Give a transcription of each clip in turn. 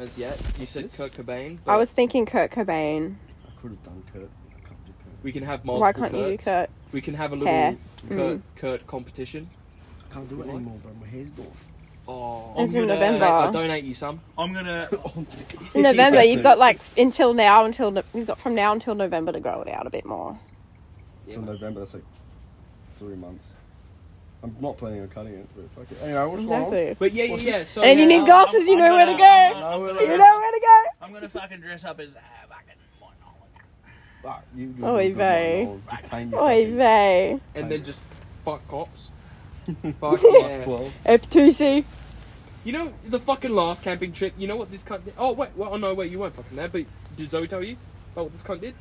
as yet. You said Kurt Cobain. I was thinking Kurt Cobain. I could have done Kurt. I can't do Kurt. We can have multiple Why can't you do Kurts. Kurt? We can have a little Hair. Kurt, Mm. Kurt competition. I can't do it anymore, bro. My hair's gone. Oh, It's I'm in gonna- November. I'll donate you some. I'm gonna. It's in November. You've got like until now until no- you've got from now until November to grow it out a bit more. Till November, that's like three months. I'm not planning on cutting it, but fuck it. Anyway, what's wrong? Exactly. But yeah, yeah, What's yeah. So And if you yeah, need glasses, you I'm know where to gonna- go. I'm gonna- No, I'm we're gonna- You know where to go. I'm gonna fucking dress up as uh, fucking. Ah, you, you, Oy you- vey. no, just paint your Oy fucking- vey. and then just fuck cops. fuck Fuck yeah. 12. F2C. You know the fucking last camping trip. You know what this cunt did? Oh wait, well, oh no, wait, you weren't fucking there. But did Zoe tell you about what this cunt did?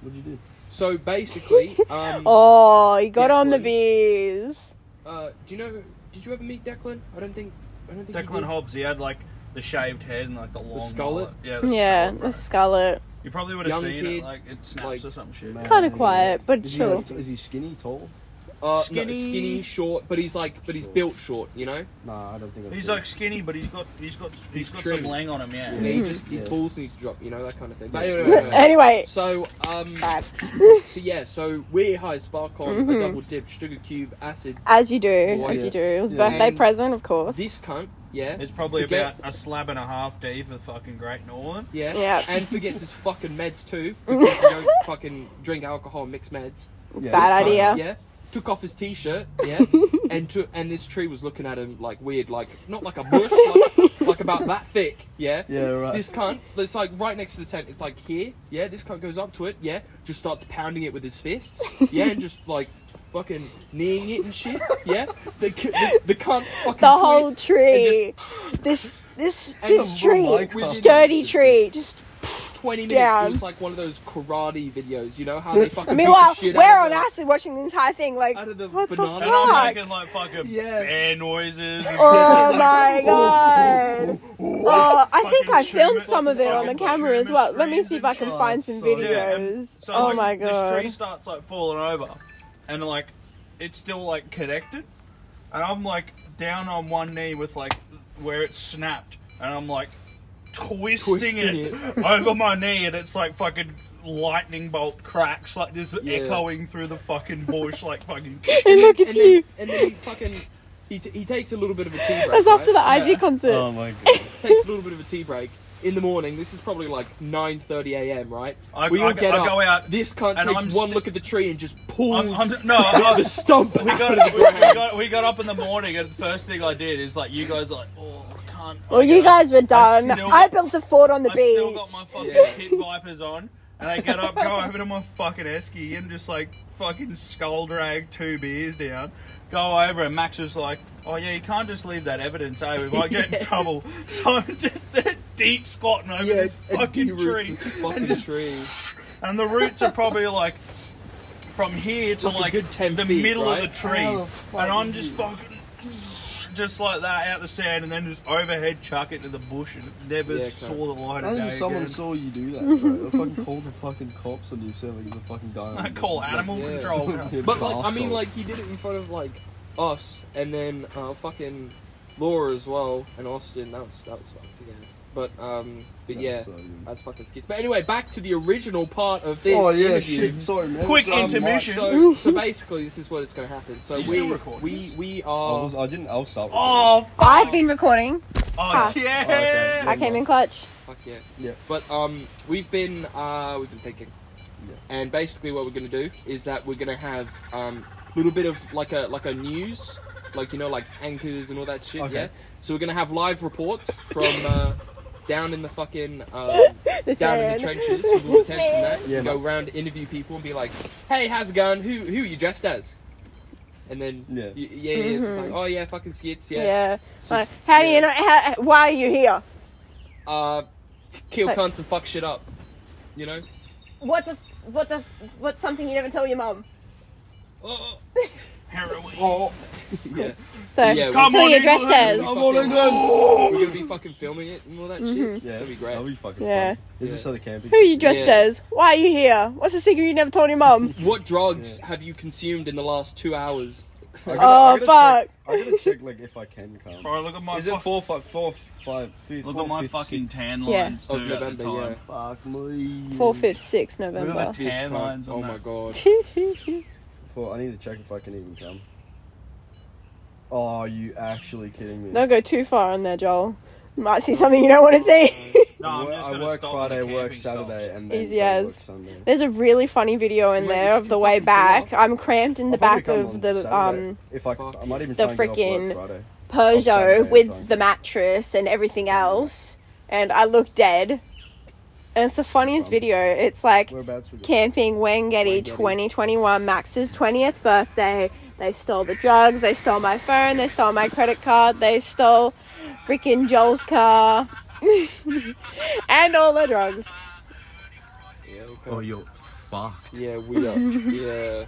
What'd you do? So basically, um, Oh, he got Yeah, on the please. beers. Uh, do you know? Did you ever meet Declan? I don't think. I don't think. Declan did. Hobbs, he had like the shaved head and like the long skullet? mullet. Yeah, the Yeah, skullet, the bro. scarlet. You probably would have Young seen kid, it, like it snaps like- or some shit. Kind of quiet, but Is he, like, is he skinny, tall? Uh, Skinny. skinny, skinny, short, but he's like, but he's Short. built short. You know. Nah, I don't think. I've He's seen like skinny, but he's got he's got he's He's got trim. some lang on him. Yeah. Yeah, he just his Yeah. balls need to drop. You know that kind of thing. But Yeah. anyway, anyway. Anyway, So um, bad. so yeah, so we high spark on Mhm. a double dip sugar cube acid. As you do, as yeah. you do. It was Yeah. birthday And present, of course. This cunt, yeah, It's probably Forget- about a slab and a half deep of fucking Great Northern. yeah, Yeah. and forgets his fucking meds too. Because he don't fucking drink alcohol, and mix meds. Yeah, Bad this guy- idea. Yeah. Took off his t-shirt, yeah, and to, and this tree was looking at him like weird, like not like a bush, like, like about that thick, yeah. Yeah, right. This cunt, it's like right next to the tent. It's like here, yeah. This cunt goes up to it, yeah. Just starts pounding it with his fists, yeah, and just like fucking kneeing it and shit, yeah. The the, the cunt fucking The whole tree. This this this tree, sturdy tree. Just twenty minutes. Down. It was like one of those karate videos, you know how they fucking beat meanwhile, the shit we're out on of acid watching the entire thing. Like out of the what the banana. And I'm fuck? making like fucking Yeah. bear noises. Oh my oh, oh, god! Oh, oh I think I filmed Schumer- some of it on the camera as well. Let me see if I can find some So- Yeah, and videos. So oh like, my This tree starts like falling over, and like it's still like connected, and I'm like down on one knee with like where it's snapped, and I'm like twisting, Twisting it, over my knee, and it's like fucking lightning bolt cracks, like just Yeah. echoing through the fucking bush, like fucking. And look, it's and then, you. and then he fucking he, t- he takes a little bit of a tea break. That's after the right? ID concert. Oh my god. takes a little bit of a tea break in the morning. This is probably like 9:30 a.m. Right? I- we all I- get I up. go out This cunt and takes I'm one st- look at the tree and just pulls I'm, I'm, no, I, the stump. we out got, of we, the got we got up in the morning, and the first thing I did is like you guys are like, oh, I can't. Well, you guys were done. still- I built a fort on the I beach. still got my fucking Yeah. pit vipers on, and I get up, go over to my fucking esky, and just like fucking skull drag two beers down. Go over, and Max is like, "Oh yeah, you can't just leave that evidence, eh? We might get in trouble." So I'm just there, deep squatting over this fucking tree, this fucking tree. and the roots are probably like from here to Like a like, good 10 the feet, middle right? of the tree, How the fuck and I'm just you- fucking. Just like that, out the sand, and then just overhead chuck it to the bush, and never Yeah, saw the light of Imagine day if someone again. saw you do that, bro. They fucking called the fucking cops on you, saying like you're a fucking guy. I call animal Yeah. control. You're But like, I mean, like he did it in front of like us, and then uh, fucking Laura as well, and Austin. That was that was fucked again. But um, but That's yeah, so good. that's fucking skits. But anyway, back to the original part of this Oh yeah, interview. shit. Sorry, man. Quick Um, intermission. So, so basically, this is what it's going to happen. So Are we still recording we this? we I, are. was, I didn't. I'll start. Oh, fuck. I've been recording. Oh, Ah. yeah. okay. I came in clutch. Fuck yeah. Yeah. But um, we've been uh, we've been thinking, Yeah. and basically what we're gonna do is that we're gonna have um, a little bit of like a like a news, like you know like anchors and all that shit. Okay. Yeah. So we're gonna have live reports from uh, down in the fucking um, This down in the trenches with all the tents and that. Yeah, go man. around interview people and be like, "Hey, how's it going? Who who are you dressed as?" And then Yeah. y- yeah, yeah, it's just like, "Oh yeah, fucking skits, yeah." Yeah. It's Like, just- how do you know? How, why are you here? Uh, kill Like- cunts and fuck shit up. You know. What's a what's a what's something you never tell your mum? Oh, Heroin. Oh, yeah. So Yeah, Come who are on, you dressed England. as? Come on, England. We're gonna be fucking filming it and all that mm-hmm. shit. Yeah, gonna be great. That'll be fucking Yeah. fun. Is Yeah. this other camping? Who are you dressed Yeah. as? Why are you here? What's the secret you never told your mum? What drugs Yeah. have you consumed in the last two hours? I gotta, Oh, I gotta fuck. Check, I gotta check like if I can come. Bro, look at my Is it fuck- four, five, four, five, fifth, look four, at my fifth, fucking tan Yeah. lines Of too at the November, time. yeah. Fuck me. Four, fifth, sixth Look at November. tan cunt. lines on Oh that. my god. Four, I need to check if I can even come. Oh, are you actually kidding me? Don't go too far in there, Joel. You might see something you don't want to see. No, I I'm work, just I gonna work stop Friday, with the work camping Saturday, socks. and then Easy don't work as. Sunday. There's a really funny video in Mate, there of the way back. I'm cramped in the I'll probably back come of on the Saturday. um If I, I might even the try and get off frickin' work Friday. Saturday Peugeot and with the mattress and everything else, and I look dead. And it's the funniest Um, video. It's like Whereabouts we go? camping Wangetti Wangetti. 2021 Max's 20th birthday. They stole the drugs, they stole my phone, they stole my credit card, they stole freaking Joel's car, and all the drugs. Yeah, okay. Oh, you're fucked. yeah, we are. yeah.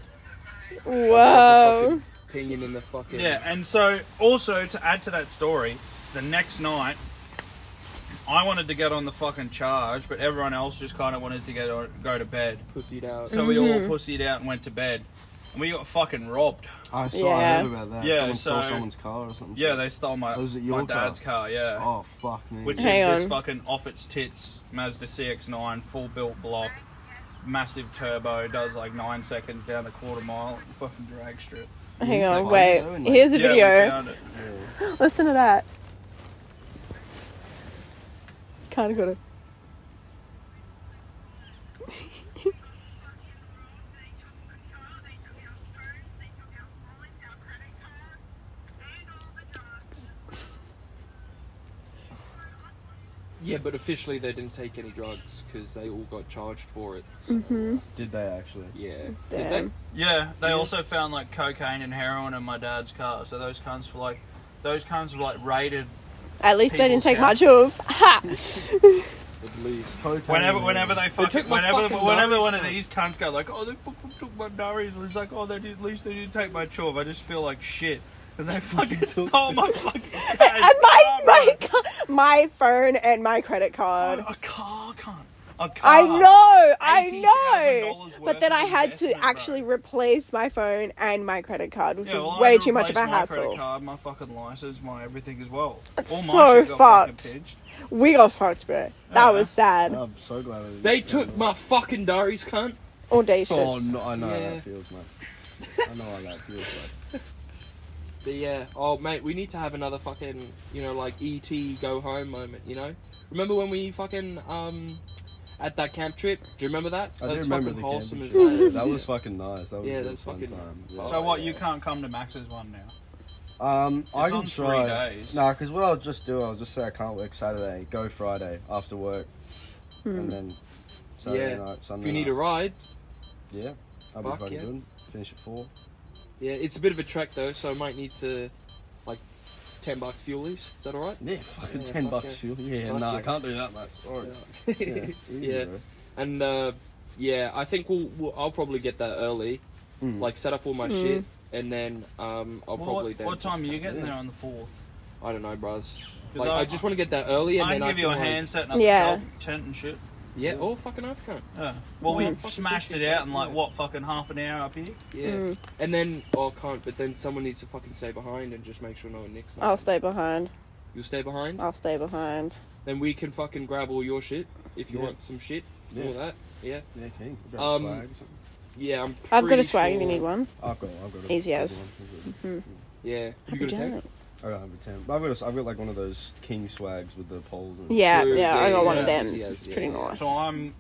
Whoa. Pinging in the fucking. Yeah, and so also to add to that story, the next night, I wanted to get on the fucking charge, but everyone else just kind of wanted to get on, go to bed. Pussied out. So we all Mm-hmm. pussied out and went to bed, and we got fucking robbed. I saw. I Yeah. heard about that. Yeah, Someone stole so- someone's car or something. Yeah, they stole my Oh, is it my your dad's car. Yeah, Oh fuck me. which Hang is this on. fucking off its tits Mazda CX-9 full built block, massive turbo, does like nine seconds down the quarter mile, fucking drag strip. Hang on, fine, wait. though, and, like- Here's a Yeah, we video. found it. Yeah. Listen to that. Kind of got it. Yeah, but officially they didn't take any drugs because they all got charged for it. So, Mm-hmm. Did they actually? Yeah. Damn. Did Yeah, they Yeah. also found like cocaine and heroin in my dad's car. So those cunts were like, those cunts were like raided. At least they didn't take People's much of. Ha! At least. Cocaine, Whenever, whenever they fucking, took my whenever, fucking whenever durries, one of these cunts go like, oh, they fucking took my durries, it's like, oh, they did, at least they didn't take my chov. I just feel like shit because I fucking stole my fucking and my car, my bro. my phone and my credit card. Oh, a car, cunt. A car. I know, I $80,000 know. But then of I had to investment, bro. actually replace my phone and my credit card, which Yeah, well, was way had to too much of a replace my credit hassle. card, my fucking license, my everything as well. That's All my so shit got fucking fucked. pitched. We got fucked, bro. That Yeah. was sad. I'm so glad. I didn't They get took that. my fucking durries, cunt. Audacious. Oh no, I know how Yeah. that feels, mate. I know how that feels like. But yeah, oh mate, we need to have another fucking, you know, like ET go home moment. You know, remember when we fucking um at that camp trip? Do you remember that? I do That's remember fucking the wholesome camping as trip. that. That was fucking nice. That was Yeah, a that's fun fucking- time. Oh, So what? yeah. You can't come to Max's one now. Um, I can on three try. days. Nah, because what I'll just do, I'll just say I can't work Saturday, go Friday after work, Hmm. and then Saturday Yeah. night, Sunday If you need night. a ride, yeah, I'll Fuck be fucking yeah. good. Finish at four. Yeah, it's a bit of a trek though, so I might need to like ten bucks fuelies. Is that alright? Yeah, fucking Yeah, ten fuck bucks yeah. fuel. Yeah, Fuck nah, yeah. I can't do that much. Sorry. Yeah, Yeah. And uh, yeah, I think we'll, we'll I'll probably get that early, Mm. like set up all my Mm. shit, and then um I'll Well, probably what, then what time are just you come getting in. there on the fourth? I don't know, bros. 'Cause Like, I, just want to get that early, and I then can I give you a can, like- hand setting up Yeah. the tent, tent and shit. Yeah, oh fucking oath cunt. Yeah. Well, we Yeah, smashed it it out in like what fucking half an hour up here. Yeah. Mm. And then, oh, I can't, but then someone needs to fucking stay behind and just make sure no one nicks nothing. I'll stay behind. You'll stay behind? I'll stay behind. Then we can fucking grab all your shit if you Yeah. want some shit. Yeah. All that. Yeah. Yeah, king. Um, Swag or something. Yeah, I'm I've got a pretty swag if you sure- need one. I've got, I've got a Easy as. got one. Mhm. Yeah. You got a tank? Days. I don't have a ten. But I've got, a, I've got like one of those king swags with the poles. And Yeah, True, yeah, I yeah, got one yeah, of them. yes, It's yes, pretty yeah. nice. So I'm.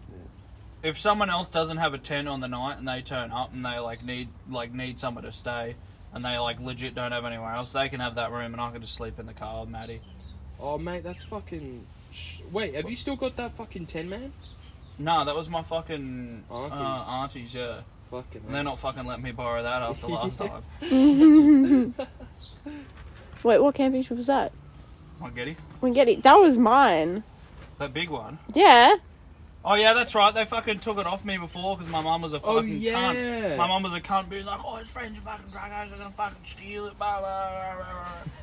If someone else doesn't have a tent on the night and they turn up and they like need like need somewhere to stay and they like legit don't have anywhere else, they can have that room and I can just sleep in the car with Maddie. Oh, mate, that's fucking. Sh- Wait, have you still got that fucking 10 man? No, that was my fucking Aunties. Uh, aunties, yeah. Fucking. And they're not fucking letting me borrow that after last time. Wait, what camping trip was that? I get it. Wangetti. That was mine. That big one. Yeah. Oh yeah, that's right. They fucking took it off me before because my mum was a fucking Oh, fucking yeah. cunt. My mum was a cunt, being like, "Oh, his friends are fucking drug addicts. They're gonna fucking steal it." Blah, blah, blah, blah,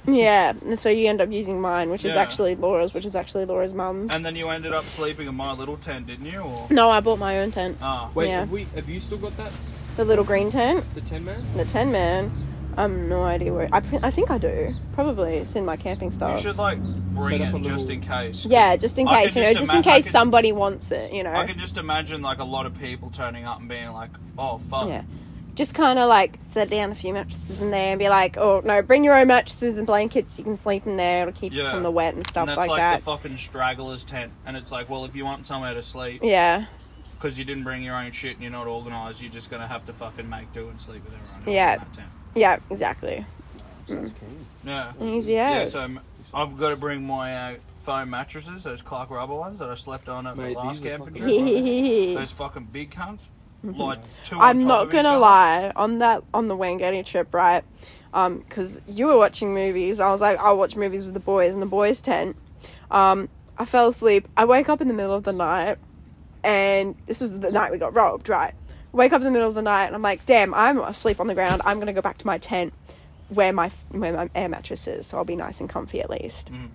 blah. Yeah. And so you end up using mine, which is actually Laura's, which is actually Laura's mum's. And then you ended up sleeping in my little tent, didn't you? Or no, I bought my own tent. ah, Wait, Yeah. have, we, have you still got that? The little green tent. The 10 man? The 10 man. I'm no idea where. I, I think I do. Probably it's in my camping You stuff. should like bring it up just in case. Yeah, just in I case, you know, just just in ima- I case can- somebody wants it, you know. I can just imagine like a lot of people turning up and being like, "Oh fuck." Yeah. Just kind of like set down a few mattresses in there and be like, oh no, bring your own mattresses and blankets. You can sleep in there. It'll keep you from the wet and stuff and like, like, that. the fucking stragglers tent, and it's like, well, if you want somewhere to sleep, yeah, because you didn't bring your own shit and you're not organised, you're just gonna have to fucking make do and sleep with everyone else Yeah. In that tent. yeah, exactly. Sounds keen. Yeah. Easy Yeah, as. so m- I've got to bring my uh, foam mattresses, those Clark rubber ones that I slept on at Mate, the last these are camping fucking- trip. those fucking big cunts. Like two on I'm top not each gonna other. lie on that on the Wangani trip, right? Um, because you were watching movies, I was like, I'll watch movies with the boys in the boys' tent. Um, I fell asleep. I wake up in the middle of the night, and this was the night we got robbed, right? Wake up in the middle of the night, and I'm like, damn, I'm asleep on the ground. I'm gonna go back to my tent, where my where my air mattress is, so I'll be nice and comfy at least. Mm.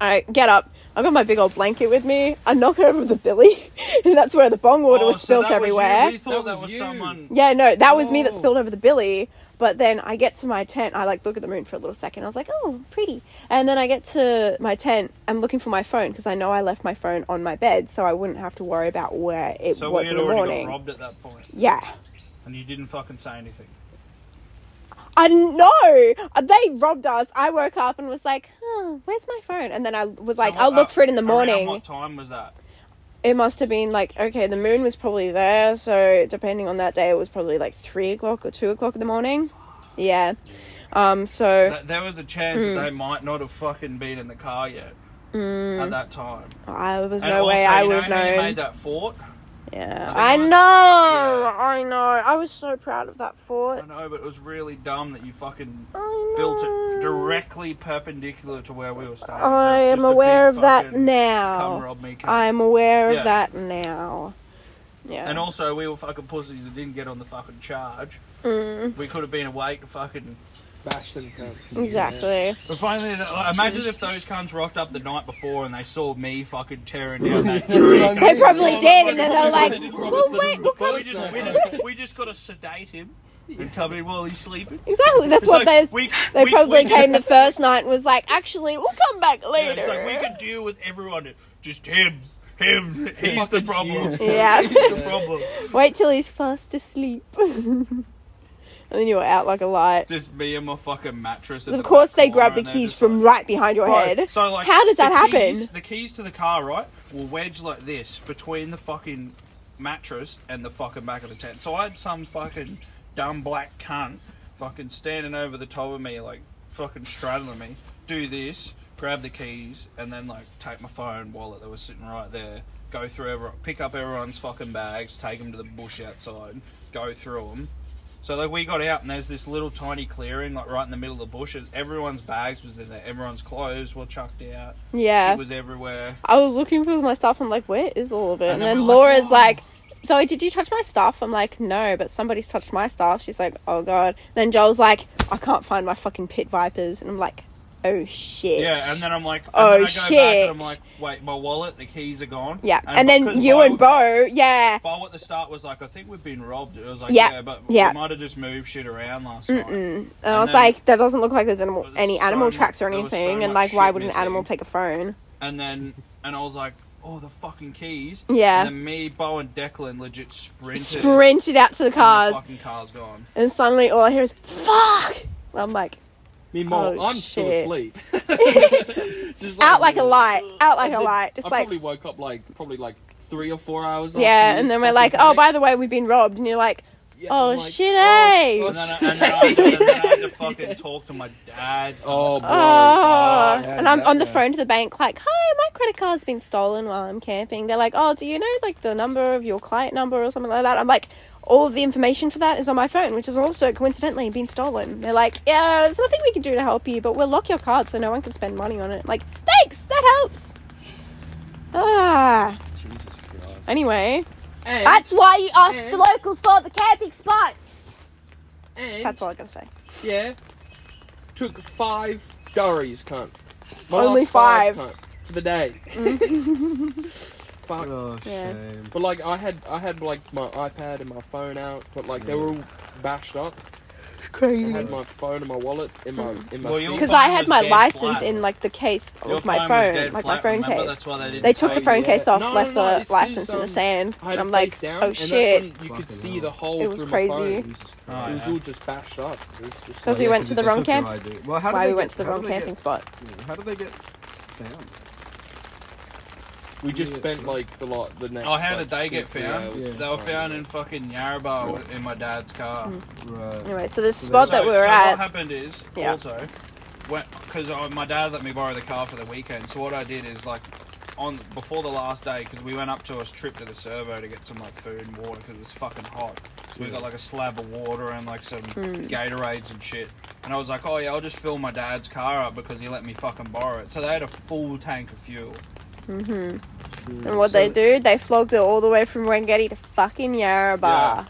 I get up. I got my big old blanket with me. I knock over the billy, and that's where the bong water Oh, was so spilled that was you. everywhere. We thought That that was was you. someone. Yeah, no, that was me that Oh. spilled over the billy. But then I get to my tent. I like look at the moon for a little second. I was like, oh, pretty. And then I get to my tent. I'm looking for my phone because I know I left my phone on my bed, so I wouldn't have to worry about where it So we was had in the already morning. got robbed at that point, Yeah. and you didn't fucking say anything. I know they robbed us. I woke up and was like, huh, "Where's my phone?" And then I was like, So "I'll what- look uh, for it in the morning." What time was that? It must have been like okay, the moon was probably there, so depending on that day, it was probably like three o'clock or two o'clock in the morning. Yeah. Um. So Th- There was a chance Hmm. that they might not have fucking been in the car yet at that time. I there was And Hmm. no way I would know have known. made that fort? Yeah, I know, I- I know. I was so proud of that fort. I know, but it was really dumb that you fucking built it directly perpendicular to where we were staying. So I it's am aware of that now. rob me. I'm aware Yeah. of that now. Yeah. And also, we were fucking pussies that didn't get on the fucking charge. Mm, We could have been awake fucking. Bash them cunts. exactly. But finally, like, uh, imagine if those cunts rocked up the night before and they saw me fucking tearing down that That's what I mean. They probably did, and then they're like, They "Well, wait, them. what Well, we of just, we just, we just got to sedate him and come in while he's sleeping. Exactly. That's It's what like, they. we- They we- probably we- came the first night and was like, "Actually, we'll come back Yeah, later." it's like we could deal with everyone. Just him. Him. He's the Fucking problem. Yeah. He's the problem. Wait till he's fast asleep. And then you were out like a light. Just me and my fucking mattress. Of the course, they grab the keys from like- right behind your head. So like, How does that the happen? keys- the keys to the car, right, were wedged like this between the fucking mattress and the fucking back of the tent. So I had some fucking dumb black cunt fucking standing over the top of me, like fucking straddling me. Do this, grab the keys, and then like take my phone, wallet that was sitting right there. Go through everyone, pick up everyone's fucking bags, take them to the bush outside, go through them. So like we got out and there's this little tiny clearing like right in the middle of the bushes. Everyone's bags was in there. Everyone's clothes were chucked out. Yeah. Shit was everywhere. I was looking for my stuff. I'm like, where is all of it? And, And then then we're like, Laura's oh. like, Zoe, did you touch my stuff? I'm like, no, but somebody's touched my stuff. She's like, oh god. Then Joel's like, I can't find my fucking pit vipers, and I'm like, oh shit. Yeah, and then I'm like, and Oh, then I go back and I'm like, wait, my wallet, the keys are gone. yeah, and, then because you and Bo, yeah, Bo at the start was like, I think we've been robbed. It was like, Yeah, yeah, but yeah. we might have just moved shit around last night. and I was then- like, that doesn't look like there's animal, any so animal much- tracks or was so anything, and like, why shit would an animal take a phone? And then, and I was like, oh, the fucking keys. Yeah. And then me, Bo, and Declan legit sprinted. Sprinted out to the and cars, The fucking car's gone. and suddenly all I hear is "fuck." I'm like, Meanwhile, Oh, I'm still asleep. Just out like a light, out like a then light, I just like probably woke up like probably like three or four hours. Yeah, after and then we're fucking like, oh, by the way, we've been robbed. And you're like, Yeah, oh, like, shit, oh, eh? oh, And then, I, and, then I, and then I had to fucking talk to my dad. Oh, bro. Oh, yeah, and I'm on the phone to the bank, like, hi, my credit card's been stolen while I'm camping. They're like, oh, do you know like the number of your client number or something like that? I'm like, all of the information for that is on my phone, which has also coincidentally been stolen. They're like, yeah, there's nothing we can do to help you, but we'll lock your card so no one can spend money on it. I'm like, thanks, that helps. Ah, Jesus Christ. anyway, And, that's why you ask the locals for the camping spots. and That's all I gotta say. yeah, took five durries, cunt. My Only last five. cunt, for the day. Fuck. Oh, Yeah. shame. But like I had I had like my iPad and my phone out, but like they were all mm. bashed up. It's I crazy. had my phone and my wallet in my mm. in my Well, seat. Because phone I had was my dead license flat. in like the case Your of my was phone, dead like my flat, phone remember? case. That's why they didn't They took tell the phone you. case off, No, no, left no, the license in the sand. I had And it I'm like, face down, oh and shit. When you could see hell. the hole It was through crazy. my phone. Jesus Oh, It was yeah. all just bashed up. It was just Because like, we Yeah, went 'cause to the wrong camp. ID Well, how That's did why they we went get- to the how wrong did they camping spot. yeah, How did they get found? We just Yeah. spent like the lot the next. Oh, how like, did they get found? Yeah. They were found in fucking Yarrabah in my dad's car. Hmm. Right. Anyway, so this spot so, that we were so at. what happened is Yeah. also because uh, my dad let me borrow the car for the weekend. So what I did is like on before the last day because we went up to a trip to the servo to get some like food and water because it was fucking hot. So we got like a slab of water and like some hmm. Gatorades and shit. And I was like, oh yeah, I'll just fill my dad's car up because he let me fucking borrow it. So they had a full tank of fuel. And what they do, they flogged it all the way from Wangetti to fucking Yarrabah.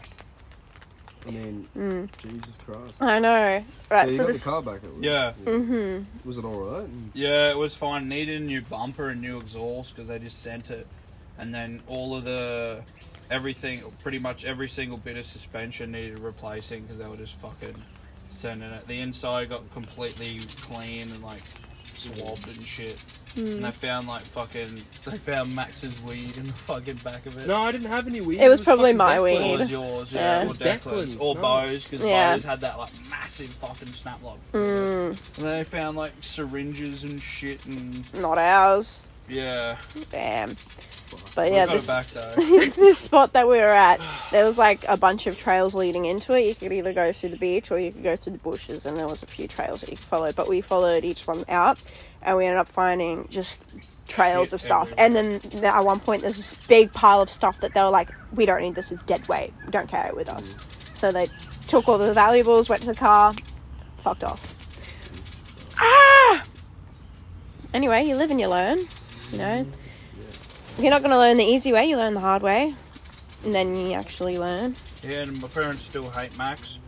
I mean, Mm. Jesus Christ. I know. Right, so you so got this. the car back at least. Yeah. hmm Was it alright? Yeah, it was fine. Needed a new bumper and new exhaust because they just sent it, and then all of the everything, pretty much every single bit of suspension needed replacing because they were just fucking sending it. The inside got completely clean and like swabbed and shit. And they found like fucking they found Max's weed in the fucking back of it. No, I didn't have any weed. It was probably my Declan. weed. It was yours, Yeah. yeah, It or was Declan's, Declan's, or no. Bo's, because Yeah. Bo's had that like massive fucking snap lock. Mm, And they found like syringes and shit, and not ours. yeah, Damn. But yeah, this this spot that we were at, there was like a bunch of trails leading into it. You could either go through the beach or you could go through the bushes, and there was a few trails that you could follow. But we followed each one out, and we ended up finding just trails Shit of stuff. everywhere. And then at one point, there's this big pile of stuff that they were like, "We don't need this; it's dead weight. We don't carry it with us." So they took all the valuables, went to the car, fucked off. Ah. Anyway, you live and you learn. You know, if you're not going to learn the easy way, you learn the hard way, and then you actually learn. Yeah, and my parents still hate Max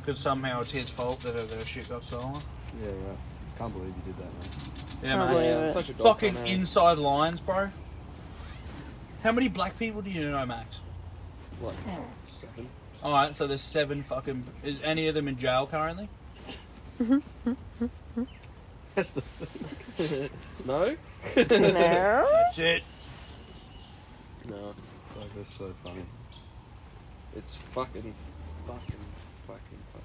because somehow it's his fault that their shit got stolen. Yeah, right. Can't believe you did that, man. Yeah, Can't man. Yeah, it. such a dog Fucking fan, eh? inside lines, bro. How many black people do you know, Max? What? Seven. All right, so there's seven fucking. Is any of them in jail currently? That's the no. No. That's it. No. Like, that's so funny. It's fucking, fucking, fucking, fucking.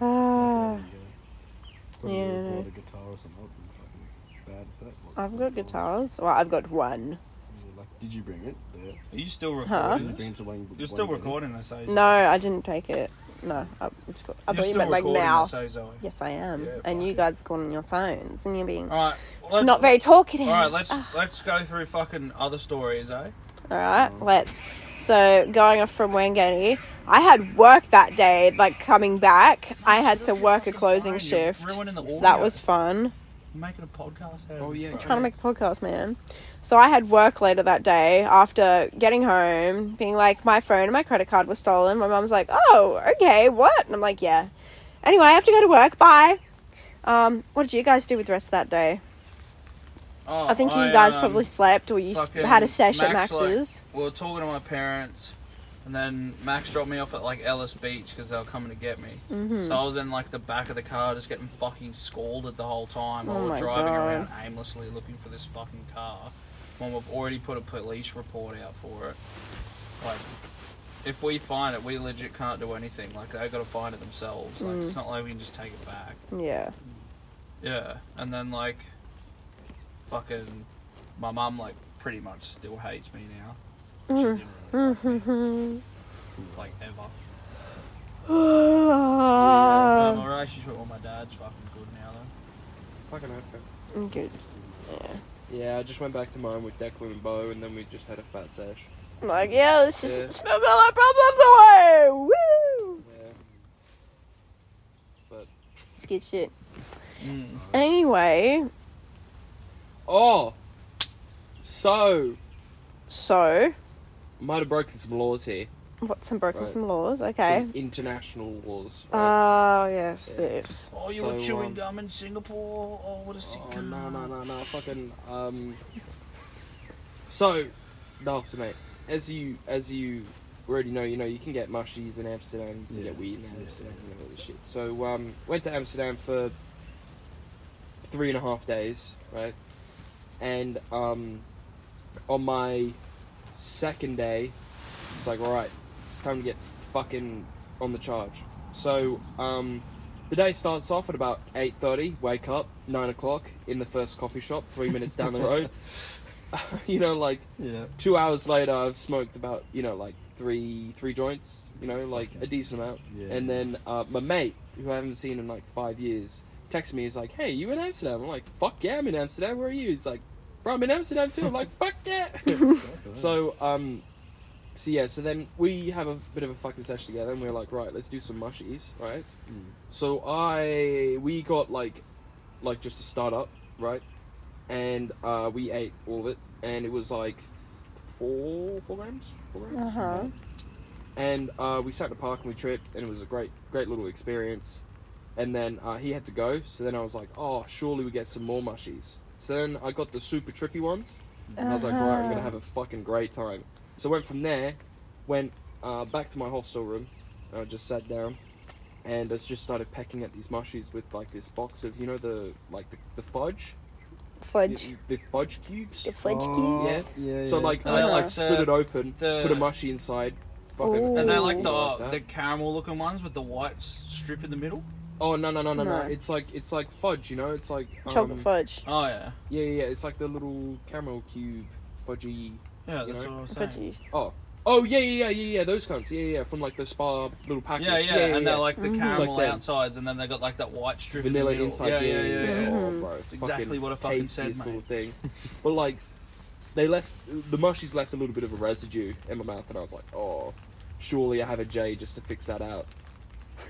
Ah, There you Yeah. record a guitar or something. That would be fucking bad for that. I've got guitars. Well, I've got one. Like, did you bring it? There. Are you still Huh? recording? Did You bring it to Wayne, You're still recording this, eh? No, I didn't take it. No, I, it's got, I You're thought you meant like now. this, Zoe? Yes, I am. Yeah, and you guys got on your phones, and you're being All right. Let's, not very talkative. All right, let's Ah. let's go through fucking other stories, eh? All right, let's. So going off from Wangani, I had work that day. Like coming back, I had to work a closing You're shift. ruining the So that was fun. I'm making a podcast out Oh, yeah, this, Trying to make a podcast, man. So I had work later that day after getting home, being like, my phone and my credit card was stolen. My mom's like, oh, okay, what? And I'm like, yeah. Anyway, I have to go to work. Bye. Um, what did you guys do with the rest of that day? Oh, I think you guys um, probably slept or you had a sesh at Max, like, we were talking to my parents, and then Max dropped me off at like Ellis Beach because they were coming to get me. Mhm. So I was in like the back of the car, just getting fucking scalded the whole time while Oh we're driving God. around aimlessly looking for this fucking car. When we've already put a police report out for it. Like, if we find it, we legit can't do anything. Like they got to find it themselves. Like it's Mm. not like we can just take it back. Yeah. Yeah, and then like, fucking, my mum like pretty much still hates me now. She didn't really like me, Mhm. like ever. Ah. Um, my relationship with my dad's fucking good now though. Fucking okay. Good. Yeah. Yeah, I just went back to mine with Declan and Bo, and then we just had a fat sesh. I'm like, yeah, let's just Yeah. smoke all our problems away. Woo! Yeah. But It's good shit. Mm. Anyway, oh, so so might have broken some laws here. What's some broken Right. some laws? Okay. Some international laws. Right? Oh yes, Yeah. this. Oh, you were So, chewing um, gum in Singapore? Oh, what a sick Oh, no, no, no, no, fucking. Um. So, no, mate, as you as you already know, you know, you can get mushies in Amsterdam, you can Yeah. get weed in Yeah. Amsterdam, you know, all this shit. So, um, went to Amsterdam for three and a half days, right? And, um, on my second day, it's like, alright, it's time to get fucking on the charge. So, um, the day starts off at about 8.30, wake up, 9 o'clock, in the first coffee shop, three minutes down the road. you know, like, Yeah. two hours later, I've smoked about you know like three three joints, you know, like a decent amount. Yeah. And then uh, my mate, who I haven't seen in like five years, texts me. He's like, "Hey, you in Amsterdam?" I'm like, "Fuck yeah, I'm in Amsterdam. Where are you?" He's like, "Bro, I'm in Amsterdam too." I'm like, "Fuck yeah." so um, so yeah, so then we have a bit of a fucking session together, and we're like, right, let's do some mushies, right? Mm. So I we got like like just a start up, right? And uh, we ate all of it, and it was like four four grams, four grams. Uh huh. And uh, we sat in the park and we tripped, and it was a great great little experience. And then uh, he had to go, so then I was like, oh, surely we get some more mushies. So then I got the super trippy ones, and I was like, right, I'm gonna have a fucking great time. So I went from there, went uh, back to my hostel room, and I just sat down, and I just started pecking at these mushies with like this box of, you know, the like the, the fudge, Fudge. the, the fudge cubes. The fudge Oh, cubes. Yeah. So yeah. like And I they're like like split the- it open, the- put a mushy inside. Ooh. And they're like the like the caramel looking ones with the white strip in the middle. Oh no no no no no! No. It's like it's like fudge, you know. It's like um, Chocolate fudge. Oh yeah, Yeah, yeah, yeah. It's like the little caramel cube, fudgy. Yeah, that's what I was saying. Fudgy. Oh, oh yeah, yeah, yeah, yeah, yeah. Those kinds. Yeah, yeah, from like the spa little packets. Yeah, yeah, and they're like the Mhm. Caramel like them. outsides, and then they got like that white strip vanilla in the middle. inside. Yeah, yeah, yeah. yeah. yeah. Oh, bro, Exactly what I fucking said, tastiest mate. little thing. but like, they left the mushies left a little bit of a residue in my mouth, and I was like, oh, surely I have a J just to fix that out.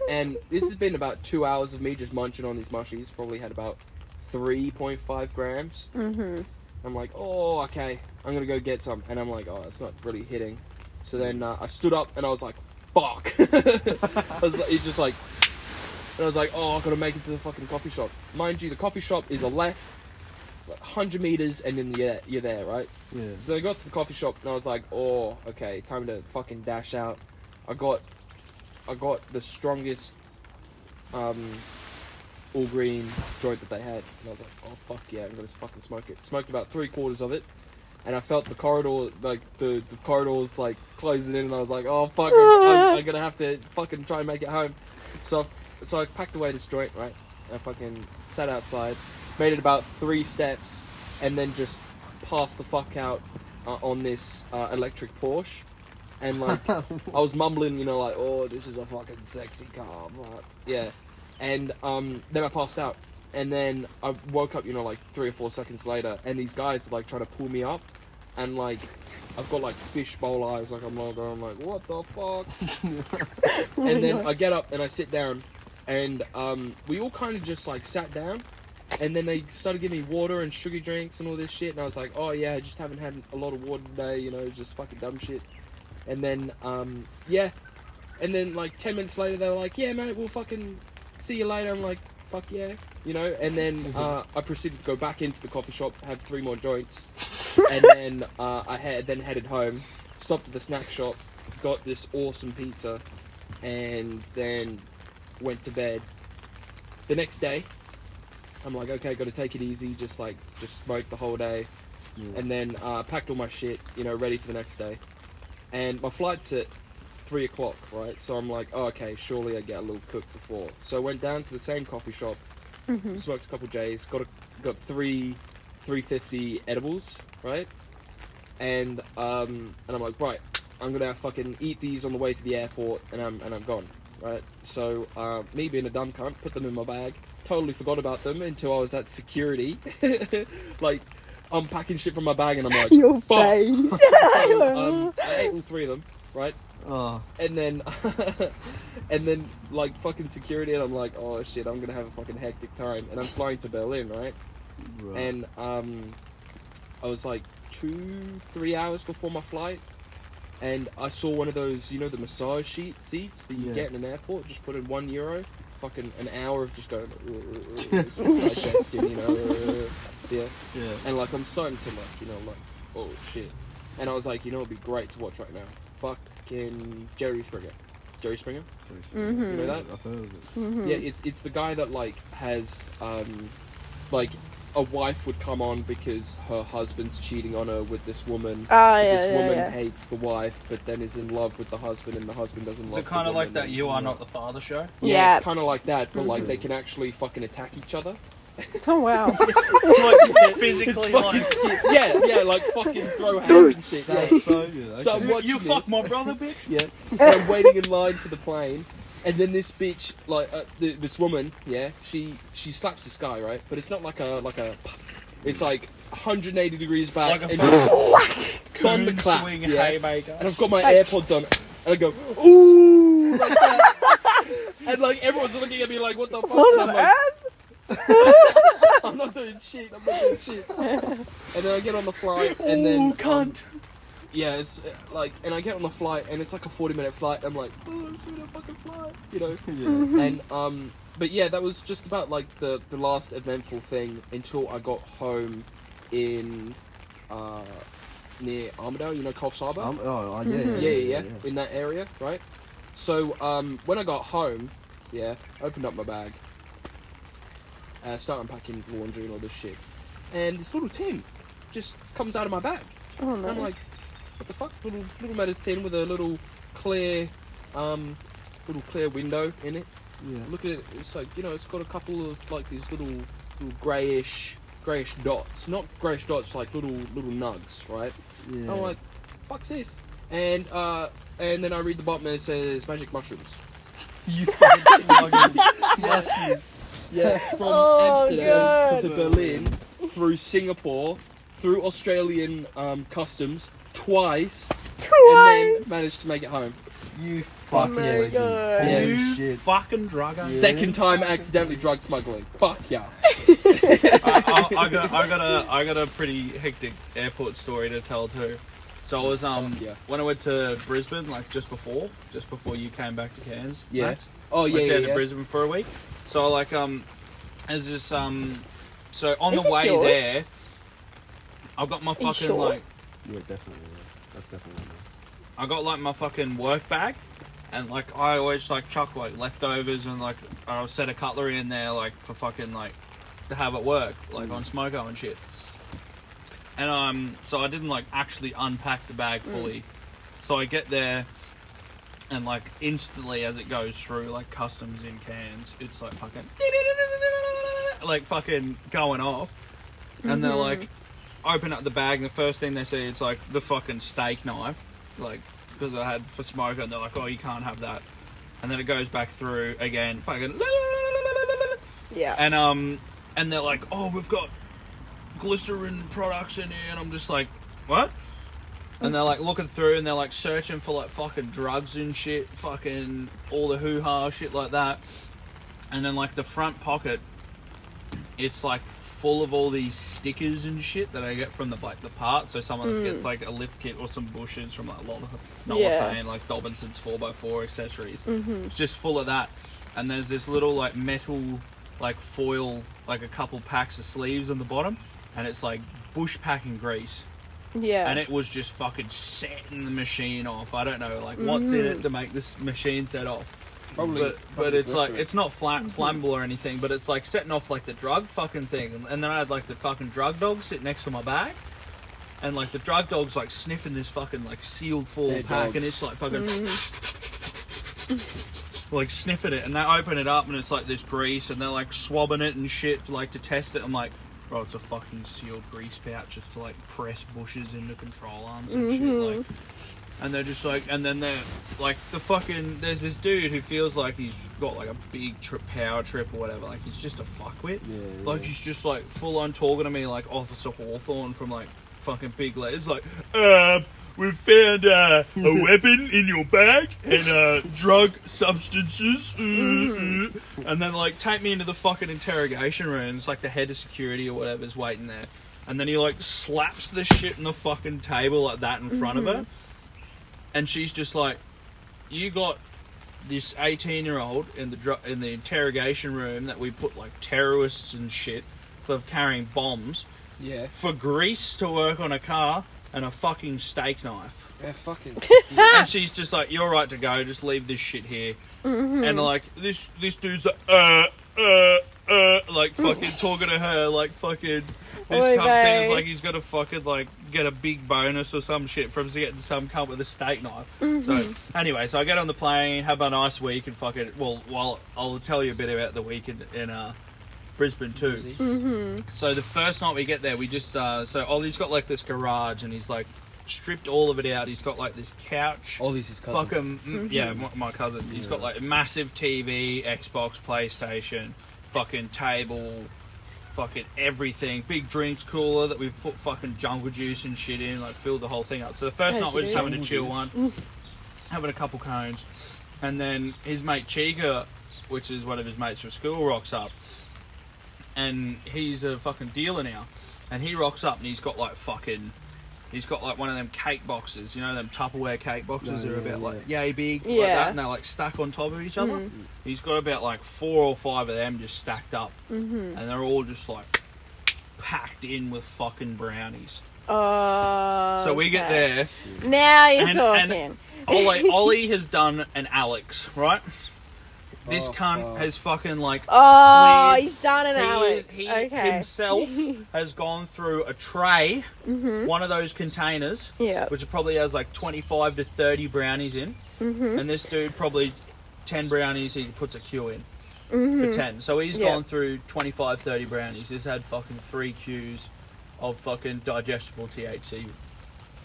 And this has been about two hours of me just munching on these mushies. Probably had about three point five grams. Mm-hmm. I'm like, oh, okay, I'm gonna go get some, and I'm like, oh, it's not really hitting. So then uh, I stood up and I was like, fuck. I was like, it's just like, and I was like, oh, I gotta make it to the fucking coffee shop. Mind you, the coffee shop is a left, like, 100 meters, and then you're, you're there, right? Yeah. So I got to the coffee shop and I was like, oh, okay, time to fucking dash out. I got, I got the strongest, um, all green joint that they had, and I was like, oh fuck yeah, I'm gonna fucking smoke it. Smoked about three quarters of it, and I felt the corridor, like the the corridors like closing in, and I was like, oh fuck, I'm, I'm, I'm gonna have to fucking try and make it home. So, I- so I packed away this joint, right? And I fucking sat outside, made it about three steps, and then just passed the fuck out uh, on this uh, electric Porsche. And like, I was mumbling, you know, like, oh, this is a fucking sexy car, but yeah. And um, then I passed out, and then I woke up, you know, like three or four seconds later, and these guys are like trying to pull me up, and like, I've got like fishbowl eyes, like I'm like, I'm like, what the fuck? and then I get up and I sit down, and um, we all kind of just like sat down, and then they started giving me water and sugar drinks and all this shit, and I was like, oh yeah, I just haven't had a lot of water today, you know, just fucking dumb shit. And then um, yeah, and then like ten minutes later they were like, yeah, mate, we'll fucking see you later. I'm like, fuck yeah, you know. And then uh, I proceeded to go back into the coffee shop, have three more joints, and then uh, I had then headed home, stopped at the snack shop, got this awesome pizza, and then went to bed. The next day, I'm like, okay, got to take it easy, just like just smoke the whole day, and then uh, packed all my shit, you know, ready for the next day. And my flight's at three o'clock, right? So I'm like, oh, okay, surely I get a little cook before. So I went down to the same coffee shop, smoked a couple J's, got a, got three, three fifty edibles, right? And um, and I'm like, right, I'm gonna fucking eat these on the way to the airport, and I'm and I'm gone, right? So uh, me being a dumb cunt, put them in my bag. Totally forgot about them until I was at security, like unpacking shit from my bag, and I'm like, Your fuck. face. So, um, I ate all three of them, right? Oh. And then, and then like fucking security, and I'm like, oh shit, I'm gonna have a fucking hectic time, and I'm flying to Berlin, right? Right. And um, I was like two, three hours before my flight, and I saw one of those, you know, the massage sheet seats that you Yeah. get in an airport. Just put in one euro. Fucking an hour of just going, digesting, you know, yeah. yeah. And like I'm starting to like, you know, like, oh shit. And I was like, you know, it'd be great to watch right now. Fucking Jerry Springer. Jerry Springer. Mm-hmm. You know that? I've heard of it. Mm-hmm. Yeah, it's it's the guy that like has um, like a wife would come on because her husband's cheating on her with this woman. Oh yeah, this yeah, woman yeah. hates the wife, but then is in love with the husband, and the husband doesn't Is love. it kind of like that You Are Not the Father show? Yeah, Yeah. it's kind of like that, but like Mhm. they can actually fucking attack each other. Oh wow. like physically, It's like. Yeah, yeah, like fucking throw hands and shit. That's so good. So. I'm watching you fuck this. my brother, bitch. Yeah. And I'm waiting in line for the plane, and then this bitch, like uh, th- this woman, yeah, she she slaps this guy, right? But it's not like a like a, it's like 180 degrees back Like a and fucking just Coon thunderclap, swing yeah. haymaker. And I've got my AirPods on, and I go ooh, like that. and like everyone's looking at me like, what the fuck? What And I'm like, earth? I'm not doing shit. I'm not doing shit. and then I get on the flight, and then Ooh, um, cunt. yeah, it's uh, like, and I get on the flight, and it's like a 40 minute flight. I'm like, oh, I'm doing a fucking flight, you know. Yeah. and um, but yeah, that was just about like the the last eventful thing until I got home in uh near Armidale, you know, Coff Harbour. Um, oh, yeah, Mhm. yeah, yeah, yeah, yeah, in that area, right? So um, when I got home, yeah, opened up my bag, uh, start unpacking laundry and all this shit, and this little tin just comes out of my bag. Oh And I'm like, what the fuck? Little little metal tin with a little clear, um, little clear window in it. Yeah. Look at it. It's like you know, it's got a couple of like these little little greyish greyish dots. Not greyish dots, like little little nugs, right? yeah. And I'm like, fuck's this? And uh, and then I read the bottom and it says magic mushrooms. you fucking smuggling mushies. Yeah, from Oh, Amsterdam God. to Berlin, through Singapore, through Australian um, customs twice, and Twice. then managed to make it home. You fucking my legend. Yeah. You shit. fucking drugger. Second time accidentally drug smuggling. Fuck yeah. I, I, I got I got a I got a pretty hectic airport story to tell too. So I was um yeah. when I went to Brisbane like just before just before you came back to Cairns. Yeah. mate. Oh yeah, went yeah, down to yeah. Brisbane for a week. So like um, as just um, so on Is the this way yours? there, I've got my you fucking sure? like Yeah, definitely. Yeah. That's definitely. I got like my fucking work bag, and like I always like chuck like leftovers and like I'll set a cutlery in there like for fucking like to have at work like on smoko and shit. And um, so I didn't like actually unpack the bag fully. So I get there, and like instantly as it goes through like customs in Cairns, it's like fucking like fucking going off, and they're like open up the bag, and the first thing they see is like the fucking steak knife, like because I had for smoke, and they're like, oh, you can't have that, and then it goes back through again, fucking, Yeah. and um, and they're like, oh, we've got glycerin products in here, and I'm just like, what? And they're like looking through, and they're like searching for like fucking drugs and shit, fucking all the hoo ha shit like that, and then like the front pocket, it's like full of all these stickers and shit that I get from the like the parts. So someone gets like a lift kit or some bushes from like Lola, not Yeah. yeah. like Dobinson's four x four accessories. Mhm. It's just full of that, and there's this little like metal like foil, like a couple packs of sleeves on the bottom, and it's like bush packing grease Yeah. and it was just fucking setting the machine off. I don't know, like what's in it mm. to make this machine set off. Probably. but but it's like it's not flat mm-hmm. flammable or anything, but it's like setting off like the drug fucking thing. And, and then I had like the fucking drug dog sit next to my bag, and like the drug dog's like sniffing this fucking like sealed full They're pack, and it's like fucking. Mm-hmm. Like sniffing it, and they open it up, and it's like this grease, and they're like swabbing it and shit, like to test it. I'm like, bro, it's a fucking sealed grease pouch just to like press bushes into control arms and shit. Like, and they're just like, and then they're like, the fucking, there's this dude who feels like he's got like a big trip, power trip or whatever. Like, he's just a fuckwit. Yeah, Like, he's just like full on talking to me like Officer Hawthorne from like fucking Big Letters. Like, uh, we've found uh, a weapon in your bag and uh, drug substances. uh." And then like take me into the fucking interrogation room. It's like the head of security or whatever's waiting there. And then he like slaps the shit in the fucking table like that in front of her. And she's just like, you got this 18 year old in the dr- in the interrogation room that we put like terrorists and shit for carrying bombs yeah. for grease to work on a car and a fucking steak knife. Yeah, fucking. and she's just like, "You're right to go. Just leave this shit here." Mm-hmm. And like this, this dude's like, uh, uh, uh, like fucking talking to her, like fucking. This Oy cunt vey. feels like he's gonna fucking like get a big bonus or some shit from getting some cunt with a steak knife. Mm-hmm. So anyway, so I get on the plane, have a nice week, and fucking well, well, I'll tell you a bit about the week in, in uh, Brisbane too. Mm-hmm. So the first night we get there, we just uh, so Ollie's got like this garage, and he's like stripped all of it out. He's got like this couch. All this is cousin. Fucking mm, yeah, my, my cousin. He's got like a massive TV, Xbox, PlayStation, fucking table, fucking everything. Big drinks cooler that we've put fucking jungle juice and shit in, like filled the whole thing up. So the first As night we're just having a chill one, having a couple cones, and then his mate Chiga, which is one of his mates from school, rocks up, and he's a fucking dealer now, and he rocks up and he's got like fucking. He's got like one of them cake boxes, you know, them Tupperware cake boxes. Yeah, They're yeah, about like yeah. yay big, like Yeah. that, and they're like stuck on top of each other. He's got about like four or five of them just stacked up, Mm-hmm. and they're all just like packed in with fucking brownies. Oh. So we get okay. there. Now you're And- talking. and- Ollie, Ollie has done an Alex, right? This Oh, cunt fuck. has fucking like oh, cleared- he's done an he, Alex. he okay. himself has gone through a tray, Mm-hmm. one of those containers, Yeah. which probably has like 25 to 30 brownies in. Mm-hmm. And this dude probably 10 brownies, he puts a queue in Mm-hmm. for 10. So he's Yeah. gone through 25, 30 brownies. He's had fucking three queues of fucking digestible THC.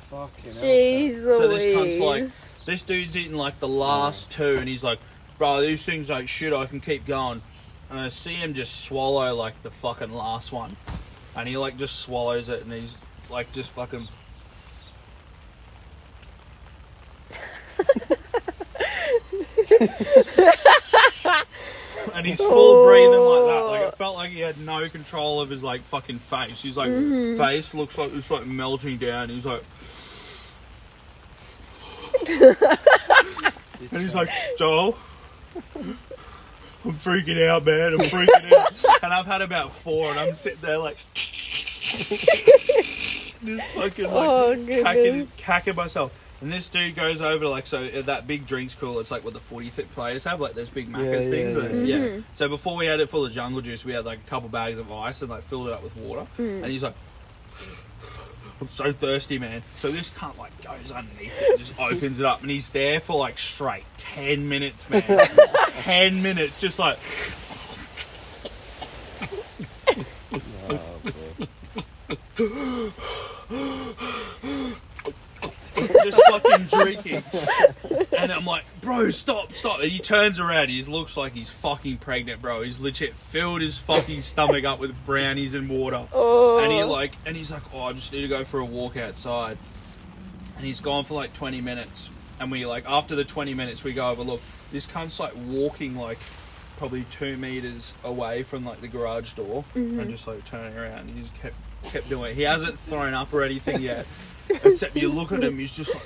Fucking hell. Jeez So this cunt's like, this dude's eating like the last two, and he's like, bro, these things ain't shit, I can keep going. And I see him just swallow like the fucking last one. And he like just swallows it, and he's like just fucking. and he's full breathing like that. Like it felt like he had no control of his like fucking face. He's like mm-hmm. face looks like it's like melting down. He's like And he's like, Joel, I'm freaking out, man. I'm freaking out. And I've had about four, and I'm sitting there like, just fucking like Oh, cacking, cacking myself. And this dude goes over to like so uh, that big drinks cooler. It's like what the forty th- players have, like those big Macca's Yeah, things. yeah, and- yeah. yeah. So before we had it full of jungle juice, we had like a couple bags of ice and like filled it up with water. And he's like, I'm so thirsty, man. So this cunt like goes underneath it, just opens it up, and he's there for like straight ten minutes, man. ten minutes, just like just fucking drinking. And I'm like, bro, stop, stop. And he turns around, he looks like he's fucking pregnant, bro. He's legit filled his fucking stomach up with brownies and water. Oh. And he oh. like and he's like, Oh, I just need to go for a walk outside. And he's gone for like twenty minutes. And we like after the twenty minutes we go over look, this cunt's like walking like probably two meters away from like the garage door mm-hmm. and just like turning around. He just kept kept doing it. He hasn't thrown up or anything yet. Except you look at him, he's just like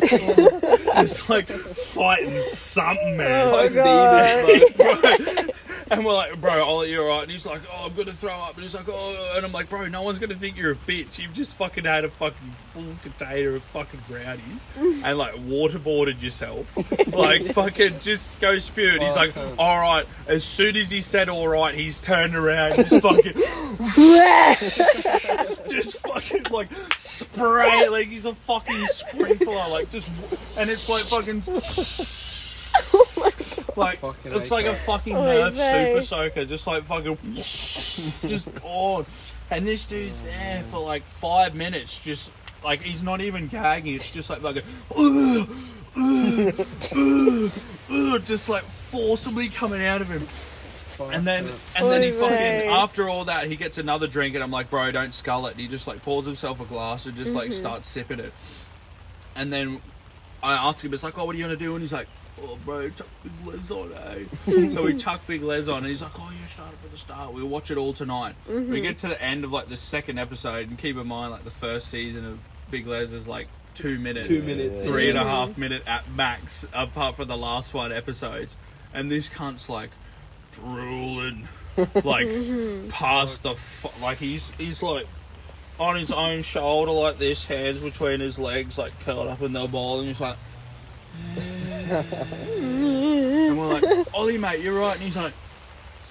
just like fighting something, man. Oh, Fighting God. demons, bro. And we're like, bro, Ollie, you're right. And he's like, oh, I'm gonna throw up. And he's like, oh, and I'm like, bro, no one's gonna think you're a bitch. You've just fucking had a fucking full container of fucking brownies and like waterboarded yourself. like fucking just go spew. And he's like, all right. As soon as he said all right, he's turned around, and just fucking, just fucking like spray like he's a fucking sprinkler, like just, and it's like fucking. Oh Like Fucking it's like a fucking Oh, Nerf mate. super soaker, just like fucking, just on. And this dude's there for like five minutes, just like he's not even gagging. It's just like fucking, "Ugh, ugh, ugh, ugh," just like forcibly coming out of him. And then and then he Oy fucking vey. after all that he gets another drink and I'm like, bro, don't scull it. And he just like pours himself a glass and just like Mm-hmm. starts sipping it. And then I ask him, it's like, oh, what are you gonna do? And he's like, oh, bro, chuck Big Lez on, eh? so we chuck Big Lez on, and he's like, oh, you started from the start. We'll watch it all tonight. Mm-hmm. We get to the end of like the second episode, and keep in mind, like the first season of Big Lez is like two minutes, Two minutes. three and a half minute at max, apart from the last one episodes. And this cunt's like drooling, like Mm-hmm. past the fu- like he's he's like on his own shoulder like this, hands between his legs, like curled up in the ball, and he's like, and we're like, Ollie, mate, you're right, and he's like.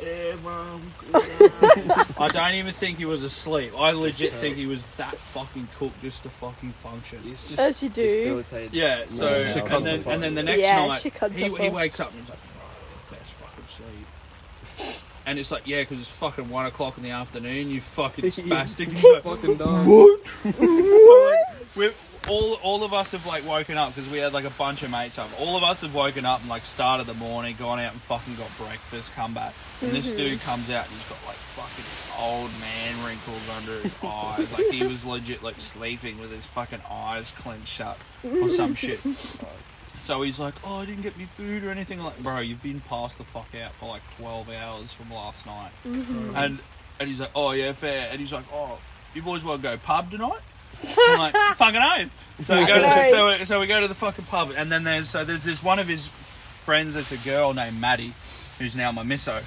Yeah, mum. I don't even think he was asleep. I legit think he was that fucking cooked just to fucking function. He's just As you do. debilitated. Yeah, so No, and then and then the next Yeah, night he, shikantafo. he wakes up and he's like, "Bro, let's fucking sleep." And it's like, yeah, because it's fucking one o'clock in the afternoon. You fucking spastic. And he's like, Fucking dumb. so like, we've all all of us have like woken up because we had like a bunch of mates up. All of us have woken up and like started the morning, gone out and fucking got breakfast, come back, and this mm-hmm. dude comes out and he's got like fucking old man wrinkles under his eyes, like he was legit like sleeping with his fucking eyes clenched shut or some shit. So he's like, "Oh, I didn't get me food or anything." Like, bro, you've been passed the fuck out for like twelve hours from last night, mm-hmm. and and he's like, "Oh yeah, fair." And he's like, "Oh, you boys want to go pub tonight?" I'm like, "Fucking oath." So we go to the, Fucking so, we- so we go to the fucking pub, and then there's so there's this one of his friends. It's a girl named Maddie, who's now my misso.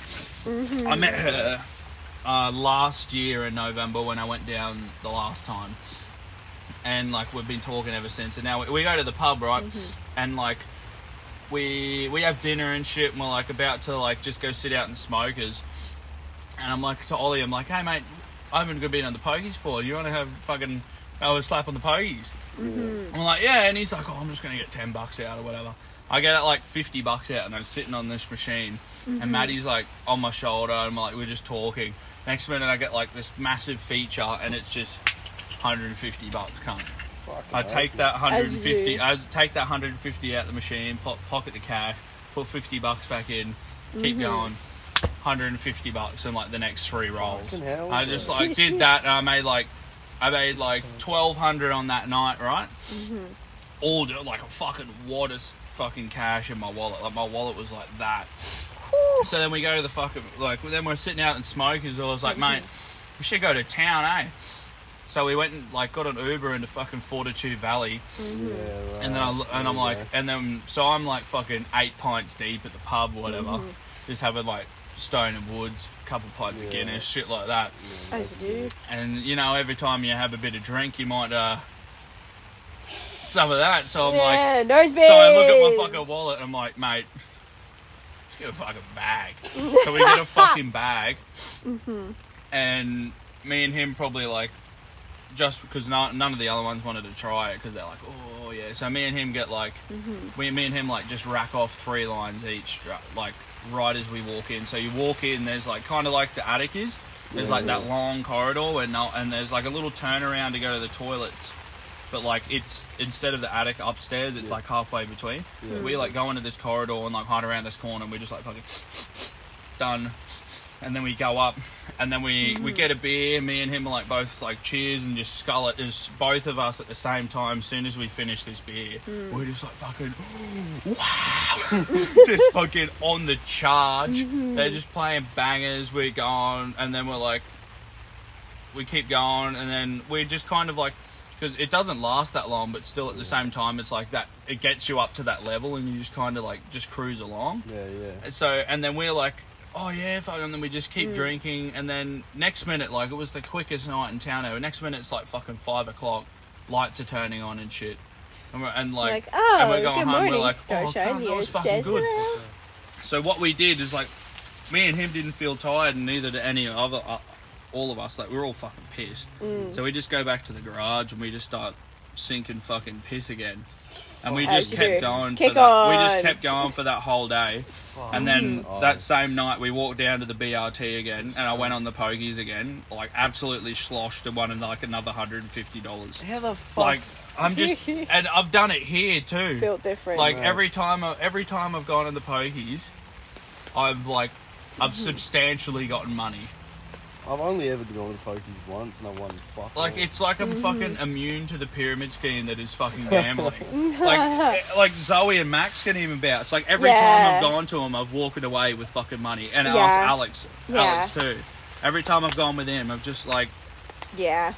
I met her uh, last year in November when I went down the last time, and like we've been talking ever since. And now we, we go to the pub, right? And like we we have dinner and shit, and we're like about to like just go sit out and smokers. And I'm like to Ollie, I'm like, hey mate, I haven't been on the pokies for. You want to have fucking have a slap on the pokies? Mm-hmm. I'm like, yeah, and he's like, oh, I'm just gonna get ten bucks out or whatever. I get like fifty bucks out, and I'm sitting on this machine, and mm-hmm. Maddie's like on my shoulder, and I'm like, we're just talking. Next minute, I get like this massive feature, and it's just 150 bucks. Come, I take that 150. do. I take that 150 out the machine, po- pocket the cash, put 50 bucks back in, keep mm-hmm. going. 150 bucks in like the next three rolls. Hell, I just bro. like did that, and I made like I made like 1200 on that night, right? Mm-hmm. All do- like a fucking wad of fucking cash in my wallet. Like my wallet was like that. So then we go to the fucking like then we're sitting out and smokers. I was like, mate, mm-hmm. we should go to town, eh? So we went and like got an Uber into fucking Fortitude Valley, mm-hmm. Yeah, right. and then I and I'm you like, and then so I'm like fucking eight pints deep at the pub, or whatever, just having like Stone and Woods, a couple pints of Guinness, shit like that. As you do. And you know, every time you have a bit of drink, you might uh some of that. So I'm like, yeah, nose so I look at my fucking wallet and I'm like, mate, just get a fucking bag. so we get a fucking bag, and me and him probably like, just because none, none of the other ones wanted to try it because they're like, oh yeah. So me and him get like, we, me and him like just rack off three lines each, like right as we walk in. So you walk in, there's like kind of like the attic is. There's like that long corridor no, and there's like a little turnaround to go to the toilets but like it's instead of the attic upstairs, it's Yeah. like halfway between. We like go into this corridor and like hide around this corner, and we're just like fucking done. And then we go up, and then we we mm-hmm. get a beer. Me and him are like both like cheers and just skull it. Is both of us at the same time. As soon as we finish this beer, mm. we're just like fucking wow, just fucking on the charge. Mm-hmm. They're just playing bangers. We're going, and then we're like, we keep going, and then we're just kind of like because it doesn't last that long, but still at the same time, it's like that. It gets you up to that level, and you just kind of like just cruise along. Yeah, yeah. And so, and then we're like, oh yeah, fuck, and then we just keep drinking, and then next minute, like it was the quickest night in town ever. Next minute, it's like fucking five o'clock, lights are turning on and shit, and, we're, and like, Like, oh, and we're going home, morning, we're like, oh, cunt, that was fucking good. So what we did is like, me and him didn't feel tired, and neither did any other, uh, all of us. Like we are all fucking pissed. Mm. So we just go back to the garage and we just start sinking fucking piss again. And we just kept do. going Kick for that. We just kept going for that whole day. And then Oh. that same night we walked down to the BRT again and I went on the pokies again. Like absolutely sloshed and won like another hundred and fifty dollars. How the fuck? Like I'm just and I've done it here too. Built different. Like Right. every time, I, every time I've gone to the pokies, I've like, I've substantially gotten money. I've only ever gone to the pokies once, and I won fuck. Like all. it's like I'm mm. fucking immune to the pyramid scheme that is fucking gambling. like, like Zoe and Max can even bounce. Like every time Yeah. I've gone to them, I've walked away with fucking money, and Yeah. ask Alex, Yeah. Alex too. Every time I've gone with him, I've just like, yeah.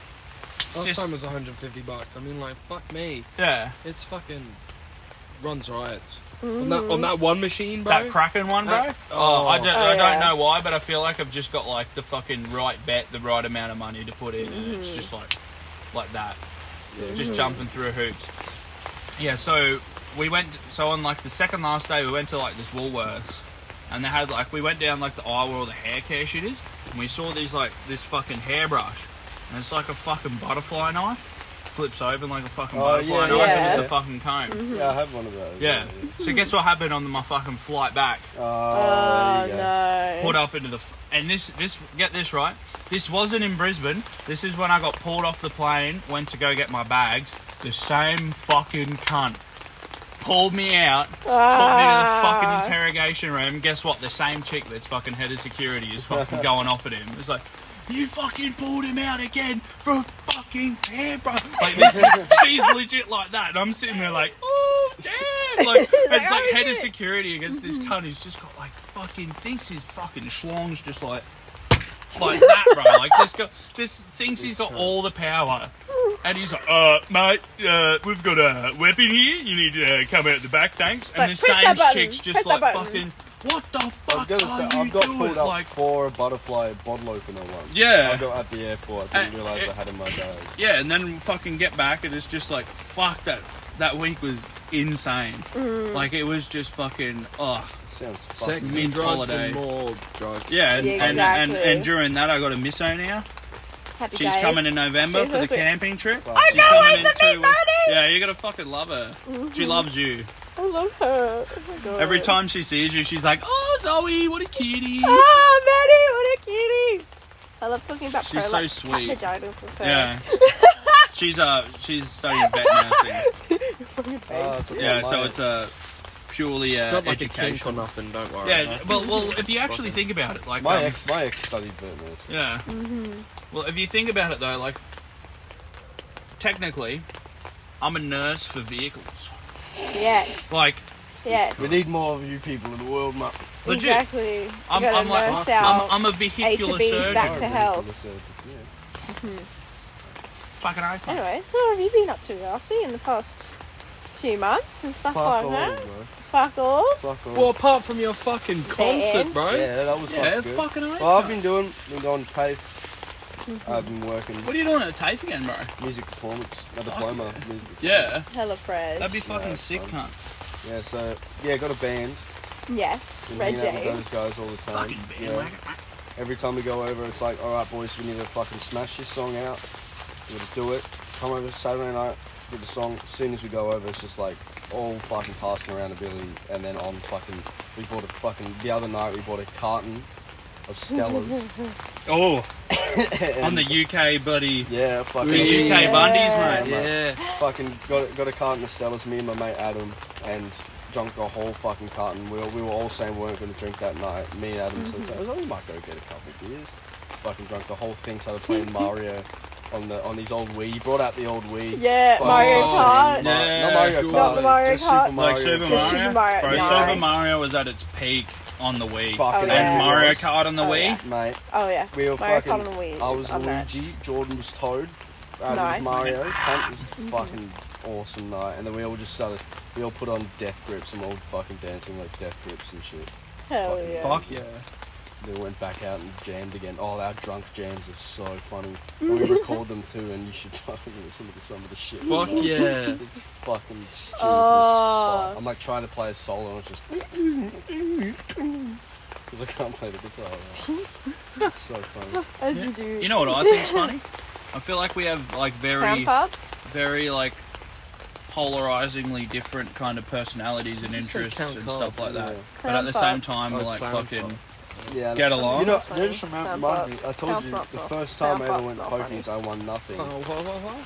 Last Just- time was 150 bucks. I mean, like, fuck me. yeah, It's fucking runs riots. On that on that one machine, bro. that Kraken one, bro. Uh, oh, I oh. don't, Oh, I yeah. don't know why, but I feel like I've just got like the fucking right bet, the right amount of money to put in, and Mm-hmm. it's just like like that, just jumping through hoops. Yeah, so we went. So on like the second last day, we went to like this Woolworths, and they had like we went down like the aisle where all the hair care shit is, and we saw these like this fucking hairbrush, and it's like a fucking butterfly knife, flips open like a fucking Oh, butterfly yeah, knife, and it's yeah. a fucking comb. Yeah, I have one of those. Yeah. So guess what happened on my fucking flight back? Oh, Oh there you go. no. Pulled up into the f- and this this get this right. This wasn't in Brisbane. This is when I got pulled off the plane, went to go get my bags. The same fucking cunt pulled me out, put me in the fucking Ah. interrogation room. Guess what? The same chick that's fucking head of security is fucking going off at him. It's like. You fucking pulled him out again for a fucking hair, bro. Like this, she's legit like that, and I'm sitting there like, oh damn! Like it's like head of security against this cunt who's just got like fucking thinks his fucking schlong's just like like that, bro. Like this guy just thinks he's got all the power. And he's like, uh, mate, uh, we've got a weapon here. You need to uh, come out the back, thanks. And Like, the press same that button. chick's just Press that like button. fucking, what the I was fuck gonna are say, you I've got doing? pulled up Like, for a butterfly bottle opener once. Yeah. I got at the airport. I didn't Uh, realise it- I had it in my bag. yeah, and then fucking get back, and it's just like, fuck that. That week was insane. Mm. Like it was just fucking, oh Sounds fucking Sex Mint and drugs holiday. and more drugs. yeah. And, Yeah, and, and, and during that, I got a misso now. Happy She's days. coming in November She's for the also- camping trip. I She's can't coming wait in to meet Buddy! Yeah, you're gonna fucking love her. She loves you. I love her. Oh my god. Every time she sees you, she's like, "Oh, Zoe, what a cutie." Oh, Betty, what a cutie. I love talking about She's so prolapse sweet. vaginas with her. Yeah. she's uh, she's studying vet nursing. Fucking Oh, face. it's a- Yeah, so it's a purely It's uh, not like a kink or nothing, don't worry. Yeah, well, well, if you actually think about it, like, My um, ex, my ex studied vet nursing. yeah. Mm-hmm. Well, if you think about it though, like, technically, I'm a nurse for vehicles. Yes. Like, yes. We need more of you people in the world, mate. legit. Exactly. You I'm, gotta I'm like, nurse I'm. I'm a vehicular Bs surgeon. back to health. Yeah. Fucking iPhone. Anyway, so what have you been up to, Darcy, in the past few months and stuff Fuck like all, that? bro. Fuck off. Fuck all. Well, apart from your fucking concert, bro. yeah, that was Yeah, fucking good. fucking iPhone. Well, I've been doing, been going to TAFE. Mm-hmm. Mm-hmm. I've been working What are you doing at TAFE again, bro? music performance, a diploma. Music performance. Yeah, Hella fresh. that'd be fucking Yeah, sick, fun. cunt. Yeah, so yeah, got a band. Yes. Been Red hanging out J. those guys all the time. Fucking Yeah. bandwagon. Every time we go over, it's like, all right, boys, we need to fucking smash this song out. We gotta do it. Come over Saturday night, do the song. As soon as we go over, it's just like all fucking passing around the Billy, and then on fucking. We bought a fucking the other night. We bought a carton of Stellas. Oh, on the UK buddy. yeah, fucking The UK Yeah. bundies, mate. Yeah. fucking got a, got a carton of Stellas. Me and my mate Adam, and drunk the whole fucking carton. We were, we were all saying we weren't going to drink that night. Me and Adam said, "I was like, we might go get a couple of beers." Fucking drunk the whole thing. Started playing Mario on the on his old Wii. He brought out the old Wii. Yeah, Fucking Mario Oh, Kart. Ma- Yeah, not Mario sure. Kart. Not the Mario Kart. Super Mario. Like Super Mario. Super Mario, Bro, nice. Super Mario was at its peak on the way. Fucking Oh, yeah. And Mario. Kart on the Oh, Wii. yeah. Mate, Oh yeah. we were Mario fucking. Kart on the way I is was unmatched. Luigi. Jordan was Toad. Uh, Adam Nice. was Mario. Cunt was fucking awesome night. And then we all just started. We all put on death grips and all fucking dancing like death grips and shit. Hell fucking yeah. Fuck yeah. Then we went back out and jammed again. Oh, our drunk jams are so funny. And we record them too, and you should fucking listen to some of the shit. Fuck yeah. It's fucking stupid. Oh. as fuck. I'm like trying to play a solo, and it's just because I can't play the guitar. Right? It's so funny. As you do. You know what I think's funny? I feel like we have like very, Crown very like polarizingly different kind of personalities and interests and stuff like that. yeah. But at the same time, we're Oh, like clown fucking. Farts. Yeah, Get along. You know, you just remind, me. I told you the not- first time I ever went not pokies, I won nothing. Oh, what, what, what?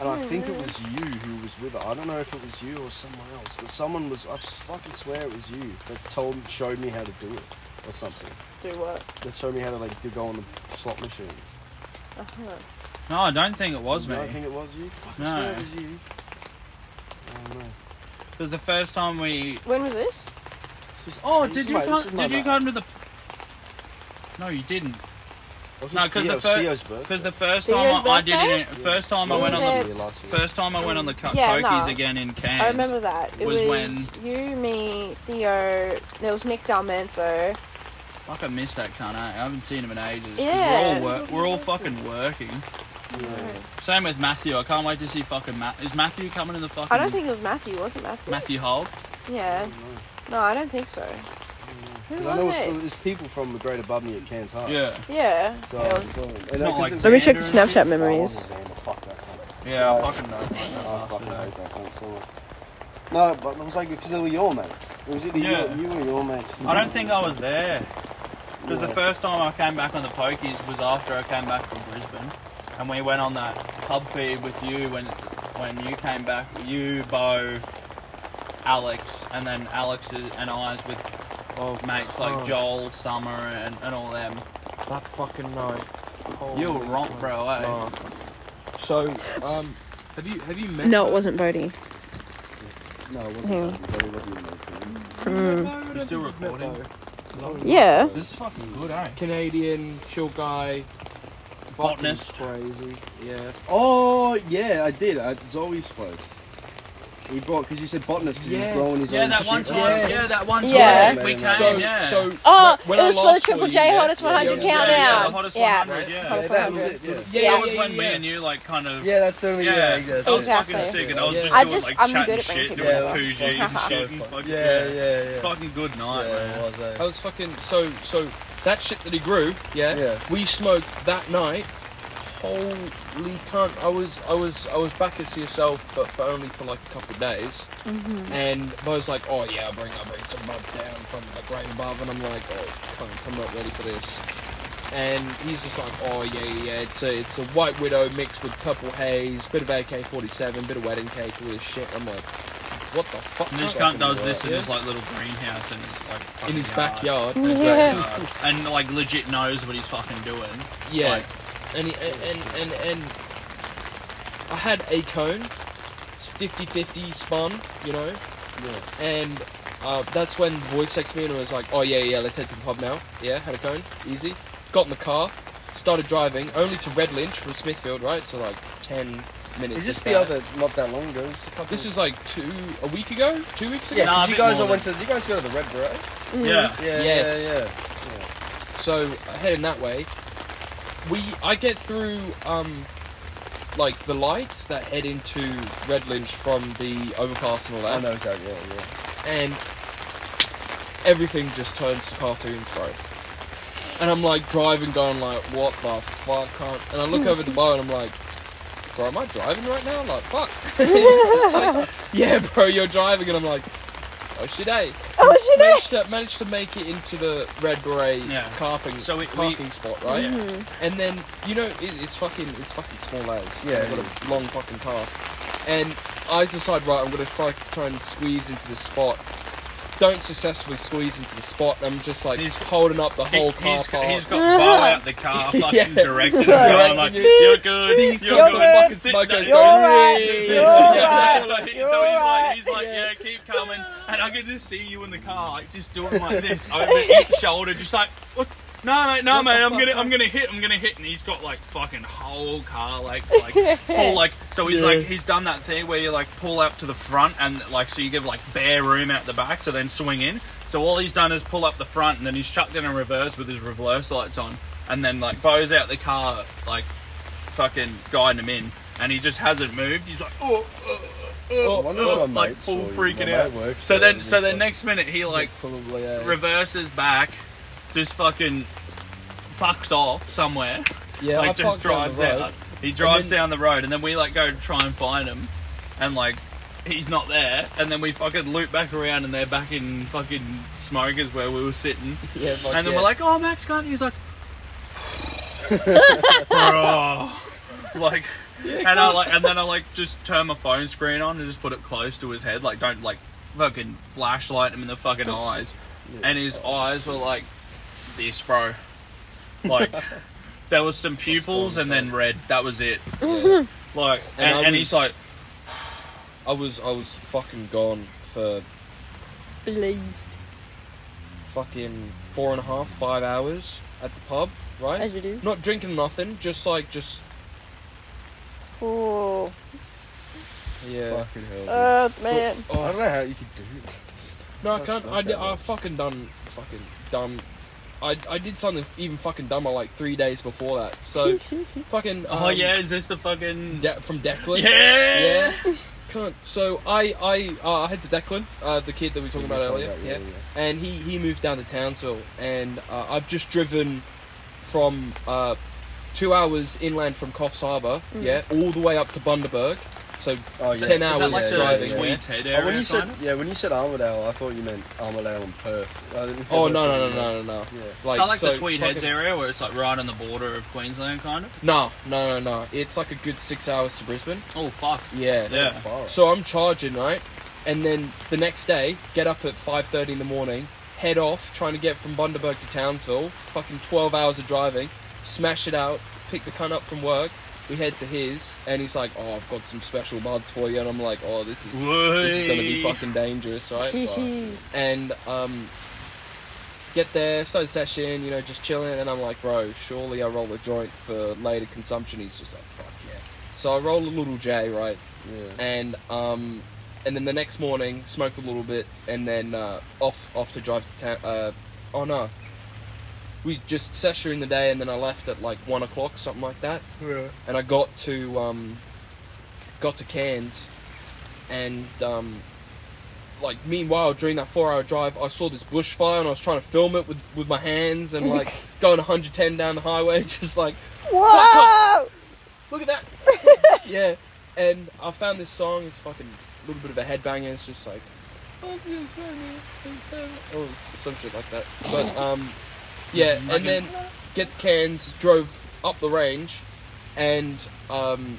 And I think it was you who was with her. I don't know if it was you or someone else, but someone was. I fucking swear it was you that told, showed me how to do it or something. Do what? That showed me how to like to go on the slot machines. Uh-huh. No, I don't think it was You me. don't think it was you? Fuck, I No. swear it was you. Oh no. Because the first time we. When was this? This was Oh, ages- did you mate, come? Did you come to the? No, you didn't. No, it 'cause the Theo's- fir- Because the first Theo's time I, I did it, in, first time I went on the year last year. first time I went on the cut Yeah, pokies no. again in Cairns. I remember that. It was was, when- you, me, Theo. There was Nick Dalmanzo. Fuck, I missed that cunt. eh? I haven't seen him in ages. 'cause Yeah. We're all, wor- we're all fucking working. Same with Matthew. I can't wait to see fucking Matt. Is Matthew coming in the fucking? I don't think it was Matthew. Was it Matthew? Matthew Holt. Yeah. No, I don't think so. Who 'Cause I know was it's, it? it's people from the above me at Cairns Heart. Yeah. Yeah. So, Yeah. and Not like Let me check the Snapchat memories. Xander, fuck that cunt. Yeah, I fucking know. I fucking hate that cunt so much. No, but it was like because they were your mates. It was either Yeah. you, you or your mates. I don't think I was there. Because the first time I came back on the pokies was after I came back from Brisbane, and we went on that pub feed with you when when you came back. You, Bo, Alex, and then Alex and I's with Oh, mates like oh, Joel, Summer, and, and all them. That fucking night. You were Holy romp, fuck. bro. Eh? Nah. So, um, have you have you met? No, it wasn't Bodie. No, it wasn't. Hang on. that. It wasn't your. Mm. You're still recording? Yeah. This is fucking good, eh? Canadian chill guy. fucking Botanist. Crazy. Yeah. Oh yeah, I did. At Zoe's place. We brought because you said botanist because he was growing his Yeah, own that one shit. time. Yes. Yeah, that one time. Yeah. We came, So, yeah. so Oh, when it I was for last the saw Triple you, J yeah, Hottest yeah, 100 yeah, yeah, countdown. yeah, the Hottest Yeah. 100, yeah. Hottest Yeah, that was 100. it, yeah. Yeah, Yeah. that was when yeah, me and you like kind of. Yeah, that's only Yeah, yeah. I yeah, was Exactly. fucking sick, and I was Yeah. just I doing just- like I'm chatting good at shit, bringing doing people Coogee and shit, and fucking Yeah, yeah, yeah. fucking good night, yeah, man. it was, eh? I was fucking so so that shit that he grew, yeah. Yeah. We smoked that night. Holy cunt! I was I was I was back at CSL, but, but only for like a couple of days. Mm-hmm. And I was like, oh yeah, I'll bring I'll bring some buds down from the grain above, and I'm like, oh cunt, I'm not ready for this. And he's just like, oh yeah yeah, yeah, it's a it's a white widow mixed with purple haze, bit of AK-47, bit of wedding cake, all this shit. I'm like, what the fuck? And this cunt? cunt does this in Yeah. his like little greenhouse in his like in his yard. backyard. In his Yeah. backyard. and like legit knows what he's fucking doing. Yeah, Like- and, and and and I had a cone, 50-50 spun, you know, Yeah. and uh, that's when the boys texted me and was like, "Oh yeah, yeah, let's head to the pub now." Yeah, had a cone, easy. Got in the car, started driving, only to Redlynch from Smithfield, right? So like ten minutes. Is this the other? Not that long ago. This, a This is like two a week ago, two weeks ago. Yeah, Nah, 'cause a you guys all went to. You guys go to the Red Beret. Mm-hmm. Yeah. Yeah, Yes. yeah, yeah. So heading that way, we I get through um like the lights that head into Redlynch from the overcast and all I that, know exactly. Yeah, yeah. and everything just turns to cartoons, bro. And I'm like driving, going like, what the fuck? Can't... And I look over the bar and I'm like, bro, am I driving right now? Like, fuck. Like, yeah, bro, you're driving, and I'm like, oh shit, hey. Oh, shit, eh? Managed to, managed to make it into the red beret Yeah. carping, So we- parking spot, right? Mhm. And then you know it, it's fucking it's fucking small as Yeah, I've got a long fucking car, and I decide right I'm gonna try try and squeeze into the spot. Don't successfully squeeze into the spot. I'm just like He's- holding up the He, whole car he's, park. he's got Bo out the car, fucking Yeah. directing him, Directing going like, you. "You're good, He's you're got good." fucking smokers You're going. right, "Ree." you're yeah, right. so, he, so he's right. like, he's like, Yeah. yeah, keep coming, and I can just see you in the car, like just doing like this over each shoulder, just like, what? No, mate, no, mate, I'm gonna, man? I'm gonna hit, I'm gonna hit, and he's got like fucking whole car, like, like full, like, so he's like, he's done that thing where you like pull up to the front, and like, so you give like bare room out the back to then swing in. So all he's done is pull up the front, and then he's chucked in a reverse with his reverse lights on, and then like bows out the car, like, fucking guiding him in, and he just hasn't moved. He's like, oh, oh, oh, my like full freaking out. So then, so then next minute he like Probably reverses back, just fucking fucks off somewhere, yeah, like I just parked down the drives out. He drives then- down the road, and then we like go try and find him, and like he's not there, and then we fucking loop back around, and they're back in fucking smokers where we were sitting, Yeah, fuck and then yeah. we're like, oh Max, can't? He's like, bro, like. and I like, and then I like just turn my phone screen on and just put it close to his head, like don't like fucking flashlight him in the fucking eyes, and his eyes were like this, bro. Like there was some pupils and then red. That was it. Yeah. Like, And and, I and, he's like, I was I was fucking gone for Blazed. fucking four and a half, five hours at the pub, right? As you do. Not drinking nothing, just like just Oh, yeah. Fucking hell. dude. uh, man. I don't know how you could do it. No, I can't. I, that I fucking done fucking done I, I did something even fucking dumber like three days before that. So fucking Oh um, yeah, is this the fucking? De- from Declan. Yeah. Yeah. Cunt. So I I uh, I had to Declan, uh, the kid that we were talking about Yeah, earlier. yeah, Yeah. yeah. And he he moved down to Townsville, and uh, I've just driven from uh, two hours inland from Coffs Harbour, mm. yeah, all the way up to Bundaberg. So Oh, yeah. ten Is hours that like yeah, the driving. yeah. Tweed Heads Oh, area? when you said yeah, when you said Armidale, I thought you meant Armadale and Perth. Oh that's no no no no no no. Yeah. Like, so like the Tweed Heads fucking- area where it's like right on the border of Queensland, kind of. No no no no. It's like a good six hours to Brisbane. Oh fuck. Yeah. Yeah. Far. So I'm charging, right? And then the next day, get up at 5.30 in the morning, head off, trying to get from Bundaberg to Townsville, fucking 12 hours of driving, smash it out, pick the cunt up from work, we head to his, and he's like, oh, I've got some special buds for you, and I'm like, oh, this is, this is gonna be fucking dangerous, right? and um, get there, start the session, you know, just chilling, and I'm like, bro, surely I roll a joint for later consumption. He's just like, fuck yeah. So I roll a little J, right? yeah. and um, and then the next morning smoked a little bit, and then uh, off off to drive to town. Uh, oh no, we just sat during the day, and then I left at like one o'clock, something like that. Yeah. And I got to um, got to Cairns, and um, like meanwhile during that four hour drive, I saw this bushfire, and I was trying to film it with with my hands, and like going 110 down the highway, just like Whoa! look at that. yeah, and I found this song. It's fucking a little bit of a headbanger. It's just like, oh, some shit like that. But um, yeah, and then get to Cairns, drove up the range, and um,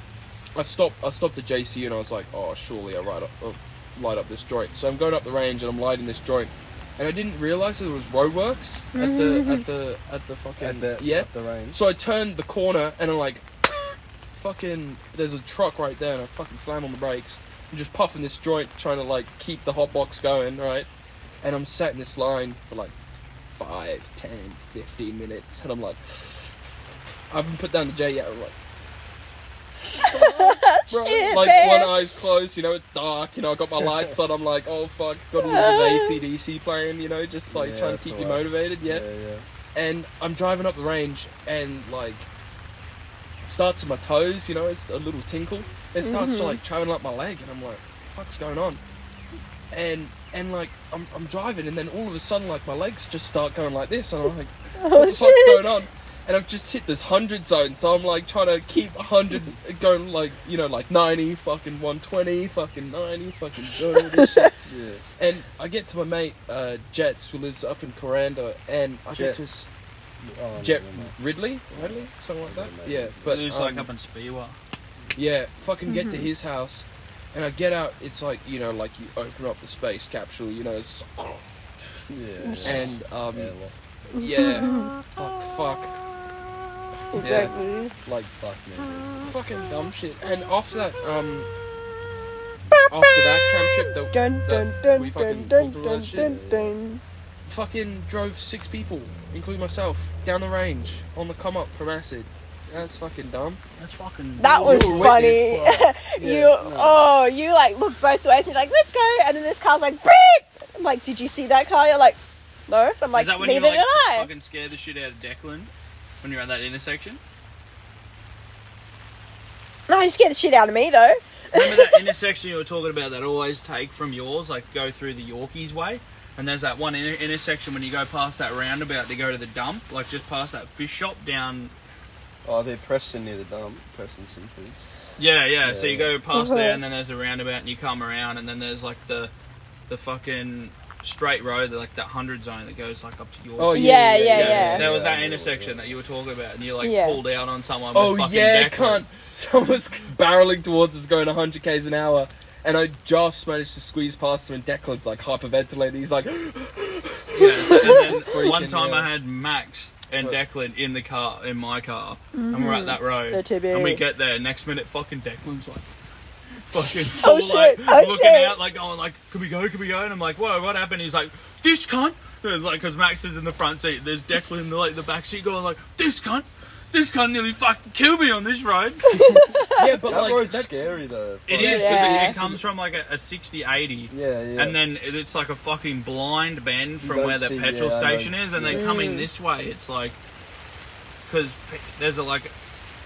I stopped. I stopped at JC, and I was like, oh, surely I light up, uh, light up this joint. So I'm going up the range, and I'm lighting this joint. And I didn't realise that there was roadworks at the at the at the fucking At the yeah. at the range. So I turned the corner and I'm like, fucking, there's a truck right there, and I fucking slam on the brakes. I'm just puffing this joint, trying to like keep the hot box going, right? And I'm sat in this line for like 5, 10, 15 minutes, and I'm like, I haven't put down the J yet. I'm like, bro, Shit, like man. one eye's closed, you know, it's dark, you know, I got my lights on, I'm like, oh fuck, got a little bit of ACDC playing, you know, just like Yeah, trying to that's keep you motivated, yeah yeah, yeah. and I'm driving up the range and like starts in my toes, you know, it's a little tinkle. It starts to mm-hmm. like traveling up my leg and I'm like, what's going on? And and like I'm I'm driving and then all of a sudden like my legs just start going like this and I'm like, Oh what the fuck's going on? And I've just hit this hundred zone, so I'm like trying to keep hundreds going like you know like ninety, fucking one twenty, fucking ninety, fucking doing all this shit. Yeah. And I get to my mate uh, Jets who lives up in Kuranda, and I Jet. get to Oh, Jet no, no. Ridley, Ridley, something like that. Yeah, But but it was like um, up in Speewah. yeah, fucking get to his house, and I get out. It's like you know, like you open up the space capsule, you know, it's, Yeah. yeah. and um, Yeah, well, yeah, fuck, fuck, Exactly. like fuck me. dude. fucking dumb shit. And after that, um, after that camp trip, the, Dun that dun dun we dun fucking dun pulled through all dun shit. dun dun. fucking drove six people, including myself, down the range on the come up from acid. That's fucking dumb. That's fucking. That was were funny. witness. you no. oh, you like look both ways and you're like, let's go, and then this car's like, beep. I'm like, did you see that car? You're like, no. I'm like, Is that when neither you like did I. fucking scare the shit out of Declan when you're at that intersection? No, you scared the shit out of me though. Remember that intersection you were talking about that always take from yours, like go through the Yorkeys way? And there's that one inter- intersection when you go past that roundabout to go to the dump, like just past that fish shop down. Oh, they're Preston near the dump. Preston Seafoods. Yeah, yeah. So you go past Uh-huh. there, and then there's a roundabout, and you come around, and then there's like the the fucking straight road, like that hundred zone that goes like up to York. Oh Yeah, yeah, yeah, yeah. There was that yeah, intersection yeah. that you were talking about, and you like Yeah. pulled out on someone. Oh with fucking yeah, Declan. cunt. Someone's barreling towards us, going 100 k's an hour, and I just managed to squeeze past him, and Declan's like hyperventilating. He's like, Yeah, so- and then Freaking one time hell. I had Max and What? Declan in the car, in my car, and we're at mm-hmm. that road. They're. And we get there, next minute, fucking Declan's like, fucking Oh, full, shit, like, oh, looking shit. out, like going, like, can we go, can we go? And I'm like, whoa, what happened? He's like, this cunt. And, Like, because Max is in the front seat, there's Declan in the, like, the back seat going like, this cunt. This cunt nearly fucking killed me on this road. Yeah, but That like road's that's scary though. It is because Yeah. it, it comes from like a, a 60, 80. Yeah, yeah. And then it- it's like a fucking blind bend from don't where the see- petrol yeah, I station is, and then Mm. coming this way, it's like because there's a like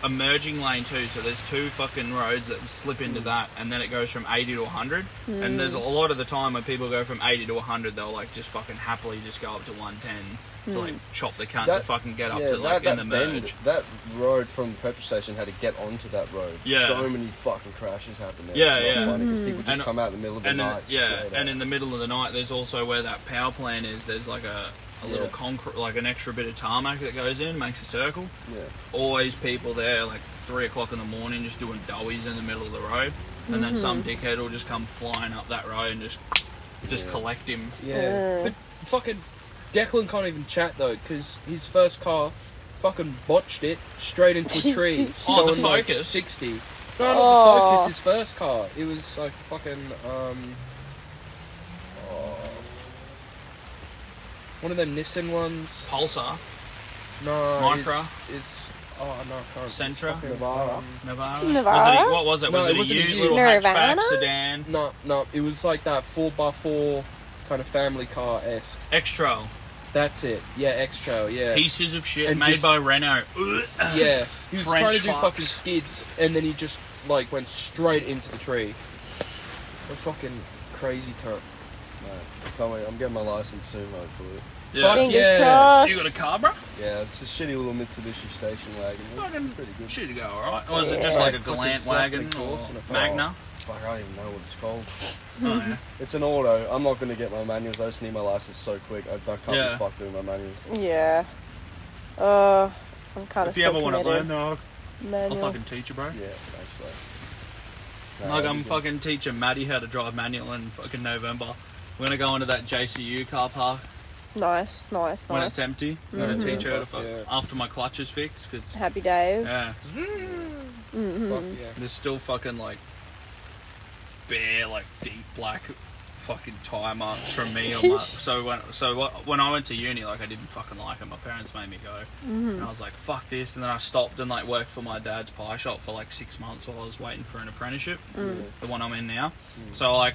a merging lane too. So there's two fucking roads that slip Mm. into hmm. that, and then it goes from 80 to 100. And there's hmm. a lot of the time when people go from 80 to 100, they'll like just fucking happily just go up to 110 to like hmm. chop the cunt to That- fucking get up yeah, to like that, in the that merge. bend, that road from the petrol station had to get onto that road. Yeah. So many fucking crashes happen there. Yeah, it's not yeah. funny 'cause people just And- come out in the middle of the and in, night. yeah, and out. in the middle of the night, there's also where that power plant is. There's like a, a little concrete, like an extra bit of tarmac that goes in, makes a circle. yeah. Always people there, like three o'clock in the morning, just doing doughies in the middle of the road, and then some dickhead will just come flying up that road and just just Yeah. collect him. Yeah, but fucking Declan can't even chat though, because his first car fucking botched it straight into a tree. Oh, the going, like, Focus? sixty. No, not Oh. the Focus. His first car. It was like fucking um. One of them Nissan ones. Pulsar, No, Micra? It's, it's oh no, I can't. It's Sentra? fucking, Navara? um, Navara. Navara? Was it, what was it? No, Was it it, wasn't a a U, U. little Nirvana? hatchback sedan? No, no, it was like that four x four kind of family car esque. X-Trail. That's it. Yeah, X Trail. Yeah. Pieces of shit And made just- by Renault. Yeah, he was French trying to do Fox. fucking skids, and then he just like went straight into the tree. A fucking crazy cunt. No, I can't wait. I'm getting my license soon, hopefully. Yeah. Fuck Fingers yeah. crossed. You got a car, bro? Yeah, it's a shitty little Mitsubishi station wagon. It's Fucking pretty good. Should go alright. Or is it Yeah. just like a Fucking Galant slap wagon exhaust or and a- Magna? Fuck, I don't even know what it's called. Oh, yeah. It's an auto. I'm not going to get my manuals. I just need my license so quick. I, I can't Yeah. be fucked doing my manuals. Yeah. Uh, I'm kind of If you still ever want to learn, committed. though, I'll Manual. fucking teach you, bro. Yeah, actually. No, Like that'd I'm be good. fucking teaching Maddie how to drive manual in fucking November. We're gonna go into that JCU car park Nice, nice, when nice. it's empty. I'm gonna Mhm. teach her to Fuck fuck yeah. after my clutch is fixed because Happy days. yeah, hmm Fuck yeah. there's still fucking like bare like deep black fucking tire marks from me on my. So when so wh- when I went to uni, like I didn't fucking like it. My parents made me go, and I was like, "Fuck this!" And then I stopped and like worked for my dad's pie shop for like six months while I was waiting for an apprenticeship, the one I'm in now. So like.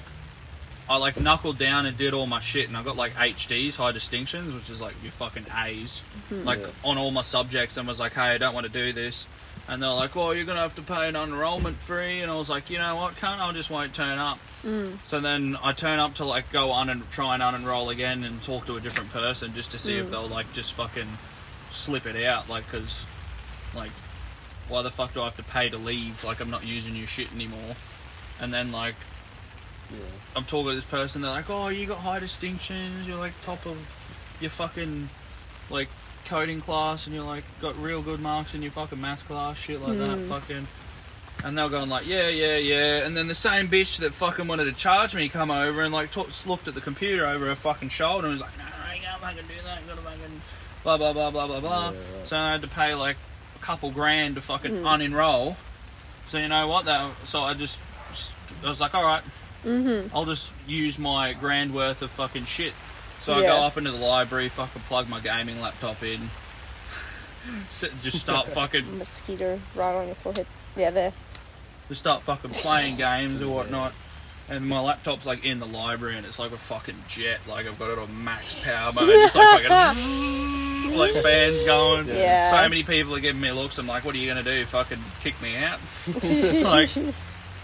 I like knuckled down and did all my shit, and I got like HDs, high distinctions, which is like your fucking A's, mm-hmm. like Yeah. on all my subjects, and was like, "Hey, I don't want to do this," and they're like, "Well, you're gonna have to pay an enrollment fee," and I was like, "You know what? Can't I just won't turn up?" Mm. So then I turn up to like go on and try and unenroll again and talk to a different person just to see if mm. they'll like just fucking slip it out, like because like why the fuck do I have to pay to leave? Like I'm not using your shit anymore, and then like. Yeah. I'm talking to this person. They're like, "Oh, you got high distinctions. You're like top of your fucking like coding class, and you're like got real good marks in your fucking maths class, shit like that, hmm. fucking." And they're going like, "Yeah, yeah, yeah." And then the same bitch that fucking wanted to charge me come over and like talk, looked at the computer over her fucking shoulder and was like, "No, no, you can't fucking do that. You gotta fucking blah blah blah blah blah blah." Yeah, right. So I had to pay like a couple grand to fucking hmm. unenroll. So you know what? That so I just I was like, all right, Mm-hmm. I'll just use my grand worth of fucking shit. So I go up into the library, fucking plug my gaming laptop in, sit, just start fucking, Mosquito right on your forehead. Yeah, there. just start fucking playing games or whatnot. And my laptop's like in the library, and it's like a fucking jet. Like I've got it on max power mode, just like fucking like fans going. Yeah. So many people are giving me looks. I'm like, what are you gonna do? Fucking kick me out? like,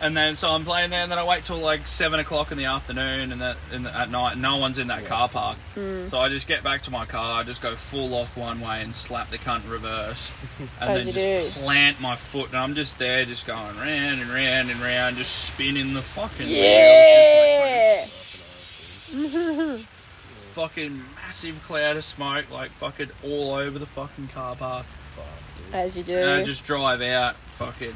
and then so I'm playing there, and then I wait till like seven o'clock in the afternoon, and that in the, at night, no one's in that car park. Hmm. So I just get back to my car, I just go full lock one way and slap the cunt reverse, and As then you just do. plant my foot, and I'm just there, just going round and round and round, just spinning the fucking yeah. wheel, just like fucking massive cloud of smoke, like fucking all over the fucking car park. As you do. And I just drive out, fucking,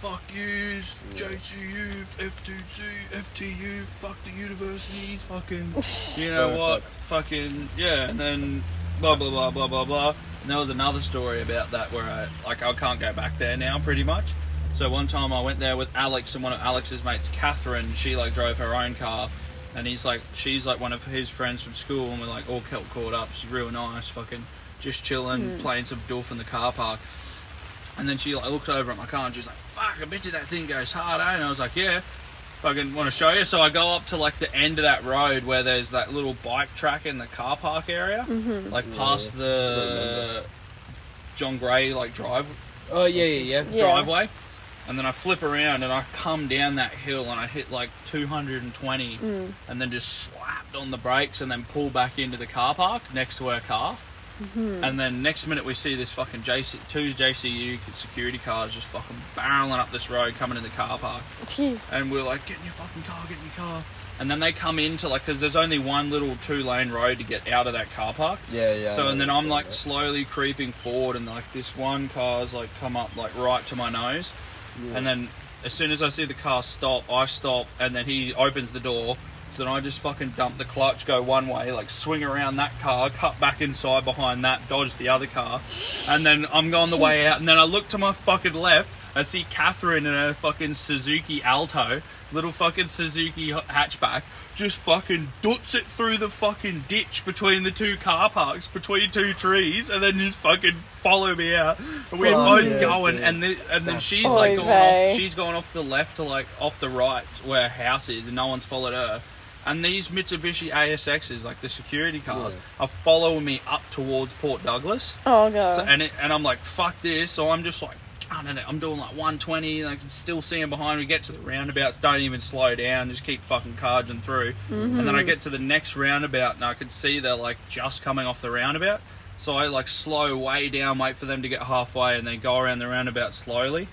fuck yous, JCU, F2C, FTU, fuck the universities, fucking, you know So what, fucking, yeah, and then blah, blah, blah, blah, blah, blah. And there was another story about that where I, like, I can't go back there now, pretty much. So one time I went there with Alex and one of Alex's mates, Catherine, she, like, drove her own car. And he's like, she's like one of his friends from school, and we're like all kept caught up. She's real nice, fucking just chilling, hmm. playing some doof in the car park. And then she like looked over at my car and she's like, "Fuck, I bet you that thing goes hard." Eh? And I was like, "Yeah." Fucking want to show you. So I go up to like the end of that road where there's that little bike track in the car park area, like past the John Gray like drive Oh yeah, yeah, yeah. Yeah. driveway. And then I flip around and I come down that hill and I hit like 220 Mm. and then just slapped on the brakes and then pull back into the car park next to her car. Mm-hmm. And then next minute we see this fucking JC, two JCU security cars just fucking barreling up this road coming in the car park. And we're like, get in your fucking car, get in your car. And then they come into like, because there's only one little two lane road to get out of that car park. Yeah, yeah. So I and know then I'm what like you're slowly creeping forward, and like this one car's like come up like right to my nose, Yeah. and then as soon as I see the car stop, I stop, and then he opens the door. So then I just fucking dump the clutch, go one way, like swing around that car, cut back inside behind that, dodge the other car, and then I'm going the way out, and then I look to my fucking left, I see Catherine in her fucking Suzuki Alto, little fucking Suzuki hatchback, just fucking doots it through the fucking ditch between the two car parks, between two trees, and then just fucking follow me out. And we're both yeah, going, dude. and then and then That's she's like going off. She's gone off the left to like off the right where her house is, and no one's followed her. And these Mitsubishi ASXs, like the security cars, Yeah. are following me up towards Port Douglas. Oh god. So, and it, and I'm like, fuck this. So I'm just like, I don't know. I'm doing like 120, and I can still see him behind me. Get to the roundabouts, don't even slow down, just keep fucking charging through. Mm-hmm. And then I get to the next roundabout, and I can see they're like just coming off the roundabout. So I like slow way down, wait for them to get halfway, and then go around the roundabout slowly.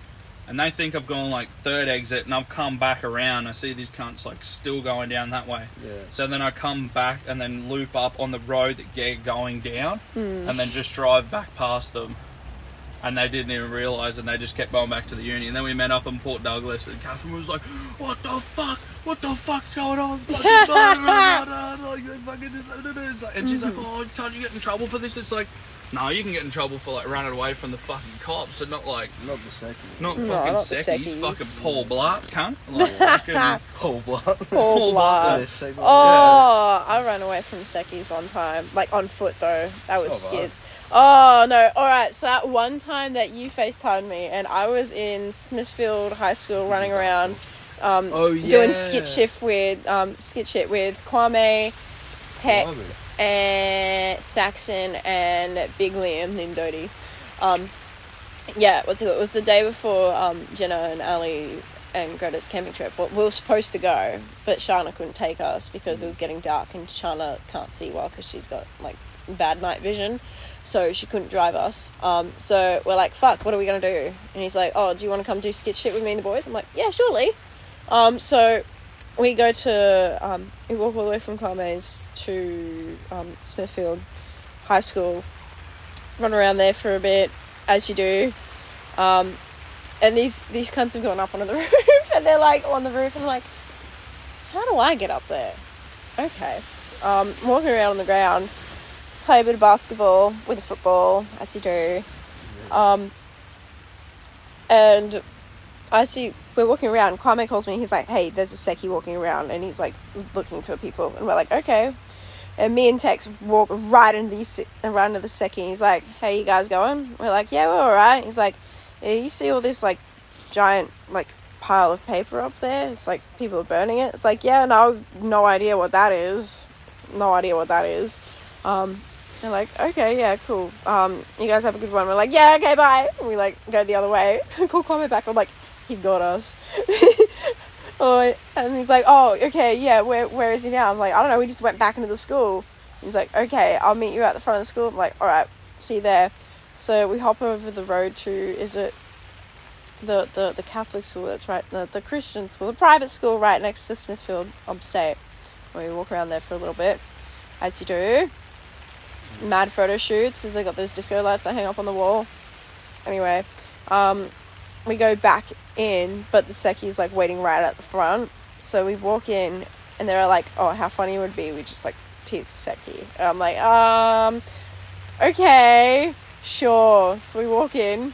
And they think I've gone like third exit, and I've come back around. I see these cunts like still going down that way. Yeah. So then I come back and then loop up on the road that they're going down, and then just drive back past them. And they didn't even realise, and they just kept going back to the uni. And then we met up in Port Douglas, and Catherine was like, "What the fuck? What the fuck's going on?" Fucking blah, blah, blah, blah, like, fucking this, blah, blah, blah." It's like- And she's like, "Oh, can't you get in trouble for this?" It's like, no, you can get in trouble for like running away from the fucking cops, and not like Not the second. not No, fucking not the seckies, seckies. fucking Paul Blart, cunt. Like, fucking, Whole blood. Paul That Blart. is so good. Oh, I ran away from Secki's one time, like on foot though. That was Oh, wow. skids. Oh no! All right, so that one time that you FaceTimed me, and I was in Smithfield High School running around, um, Oh yeah. doing skit shift with um, skit shit with Kwame, Tex, and Saxon, and Big Liam Nimdodi. Um, yeah, what's it? It was the day before um, Jenna and Ali's and Greta's camping trip. Well, we were supposed to go, but Shana couldn't take us because it was getting dark, and Shana can't see well because she's got like bad night vision, so she couldn't drive us. Um, so we're like, "Fuck, what are we gonna do?" And he's like, "Oh, do you want to come do skit shit with me and the boys?" I'm like, "Yeah, surely." Um, so we go to um, we walk all the way from Kwame's to um, Smithfield High School, run around there for a bit, as you do. Um, and these these cunts have gone up onto the roof, and they're like on the roof, and I'm like, how do I get up there? Okay, um, walking around on the ground, play a bit of basketball with a football, as you do. Um, and I see we're walking around. Kwame calls me. He's like, "Hey, there's a Seki walking around," and he's like looking for people. And we're like, "Okay." And me and Tex walk right into the into the Seki. He's like, "Hey, you guys going?" We're like, "Yeah, we're all right." He's like, yeah, "You see all this like giant like pile of paper up there? It's like people are burning it." It's like, "Yeah, no, no idea what that is. No idea what that is." Um, they're like, okay, yeah, cool. Um, you guys have a good one. We're like, yeah, okay, bye. And we like go the other way. Call Kwame back. I'm like, he got us. oh, and he's like, oh, okay, yeah. Where where is he now? I'm like, I don't know. We just went back into the school. He's like, okay, I'll meet you at the front of the school. I'm like, all right, see you there. So we hop over the road to is it the the, the Catholic school that's right the, the Christian school the private school right next to Smithfield upstate. We walk around there for a little bit, as you do mad photo shoots because they got those disco lights that hang up on the wall. Anyway, um, we go back in, but the Seki's like waiting right at the front. So we walk in, and they're like, "Oh, how funny it would be." We just like tease the Seki. And I'm like, um, okay, sure. So we walk in,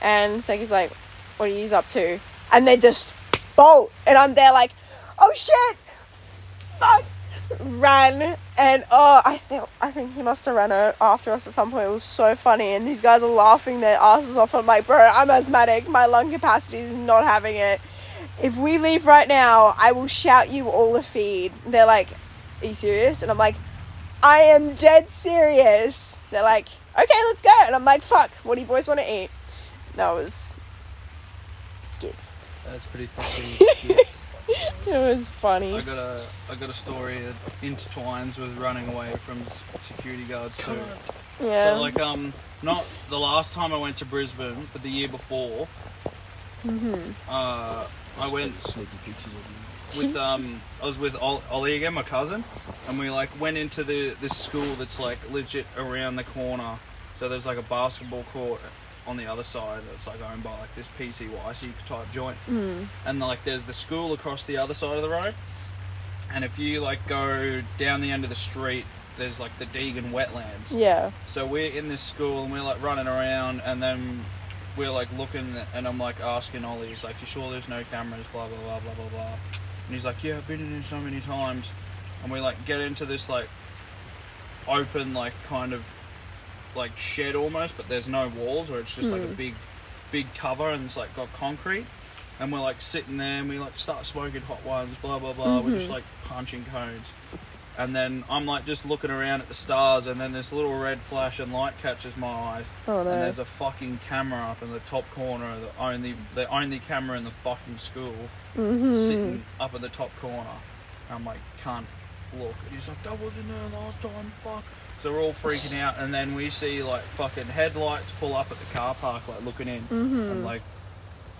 and Seki's like, "What are you up to?" And they just bolt, and I'm there like, "Oh shit, fuck." Ran and oh I think I think he must have ran after us at some point. It was so funny and these guys are laughing their asses off. I'm like, bro, I'm asthmatic. My lung capacity is not having it. If we leave right now, I will shout you all a feed. They're like, Are you serious? And I'm like, I am dead serious. They're like, Okay, let's go. And I'm like, fuck, what do you boys want to eat? That was skits. That's pretty fucking. good. It was funny. I got a I got a story that intertwines with running away from s- security guards too. Yeah. So like um not the last time I went to Brisbane, but the year before. Mm-hmm. Uh, I went Sneaky pictures of you. with um I was with Ol- Ollie again, my cousin, and we like went into the this school that's like legit around the corner. So there's like a basketball court on the other side that's like owned by like this PCY, so type joint. Mm. And like there's the school across the other side of the road. And if you like go down the end of the street, there's like the Deagon wetlands. Yeah. So we're in this school and we're like running around, and then we're like looking, and I'm like asking Ollie, he's like, "You sure there's no cameras?" Blah blah blah blah blah blah. And he's like, "Yeah, I've been in here so many times." And we like get into this like open, like kind of like shed almost, but there's no walls, or it's just like a Hmm. big, big cover, and it's like got concrete. And we're like sitting there, and we like start smoking hot ones, blah blah blah. We're just Mhm. like punching cones. And then I'm like just looking around at the stars, and then this little red flash and light catches my eye, Oh no. and there's a fucking camera up in the top corner, the only the only camera in the fucking school, mm-hmm. sitting up in the top corner. And I'm like, can't look. And he's like, that wasn't there last time, fuck. So we're all freaking out, and then we see like fucking headlights pull up at the car park, like looking in, Mm-hmm. and like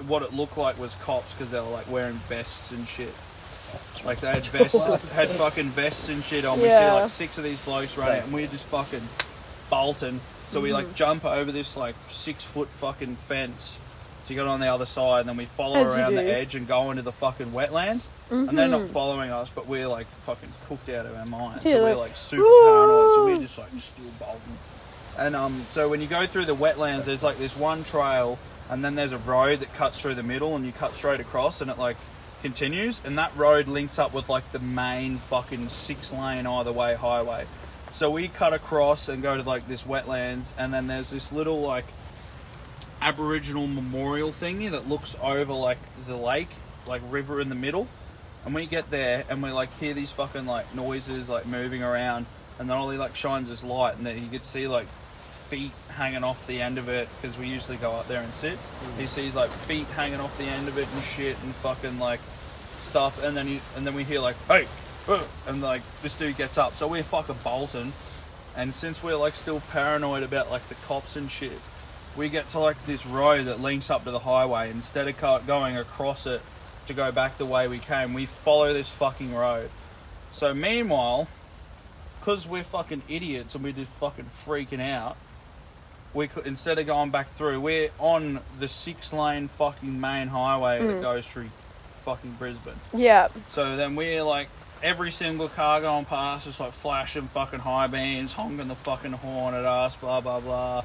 what it looked like was cops because they were like wearing vests and shit. Like they had vests, had fucking vests and shit on. We see like six of these blokes running, and we're just fucking bolting. So we Mm-hmm. like jump over this like six foot fucking fence to get on the other side, and then we follow As around the edge and go into the fucking wetlands. And they're not Mhm. following us, but we're like fucking cooked out of our minds. Yeah, so we're like, super "Woo!" paranoid. So we're just like still bolting. And um, so when you go through the wetlands, there's like this one trail, and then there's a road that cuts through the middle, and you cut straight across, and it like continues, and that road links up with like the main fucking six lane either way highway. So we cut across and go to like this wetlands, and then there's this little like Aboriginal memorial thingy that looks over like the lake, like river in the middle. And we get there and we like hear these fucking like noises like moving around, and then Ollie like shines this light, and then you could see like feet hanging off the end of it because we usually go up there and sit. He sees like feet hanging off the end of it and shit and fucking like stuff, and then he, and then we hear like hey, uh," and like this dude gets up, so we're fucking bolting, and since we're like still paranoid about like the cops and shit, we get to like this road that links up to the highway. Instead of going across it to go back the way we came, we follow this fucking road. So meanwhile, because we're fucking idiots and we're just fucking freaking out, we could, instead of going back through, we're on the six lane fucking main highway that mm. goes through fucking Brisbane. Yeah. So then we're like every single car going past, just like flashing fucking high beams, honking the fucking horn at us, blah blah blah.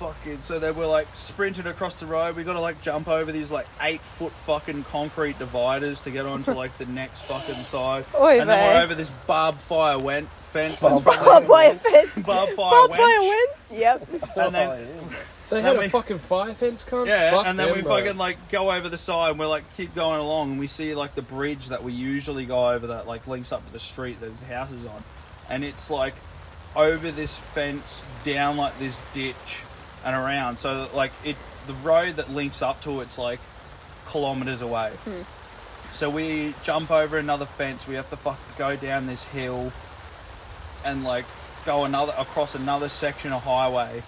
Fucking so then we're like sprinting across the road. We got to like jump over these like eight foot fucking concrete dividers to get onto like the next fucking side. Oy and then we're over this barbed fire went fence. That's Barbed Barbed wire fence. barbed fire Barbed wire wench. wins. Yep. And then They had And a we- fucking fire fence, cunt. Yeah, Fuck and then them, we bro. fucking like go over the side and we're like keep going along and we see like the bridge that we usually go over that like links up to the street that there's houses on. And it's like over this fence, down like this ditch and around. So like it the road that links up to it's like kilometres away. Hmm. So we jump over another fence, we have to fuck go down this hill and like go another across another section of highway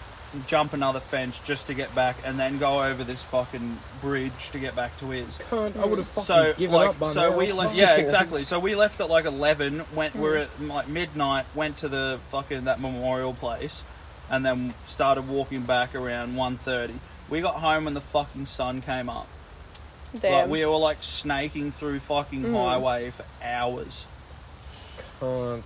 jump another fence just to get back and then go over this fucking bridge to get back to his. Cunt, I would have fucking so given like up by so now. we left yeah exactly. So we left at like 11 went we're hmm. at like midnight went to the fucking that memorial place and then started walking back around 1.30 we got home when the fucking sun came up Damn. like we were like snaking through fucking Mm. highway for hours Cunt.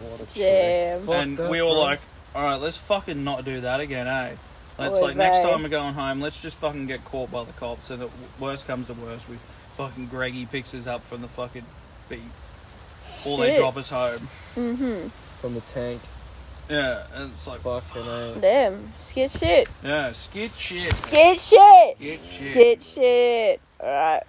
What a shit. Damn. And we were like, all right, let's fucking not do that again, eh? Let's Oy like next time we're going home, let's just fucking get caught by the cops. And if worst comes to worst, we fucking Greggy picks us up from the fucking beat. or they drop us home. Mm-hmm. From the tank. Yeah, and it's like Fucking A. Damn. Skit shit. yeah, skid shit. Skit shit. Skid shit. Skit shit. Alright.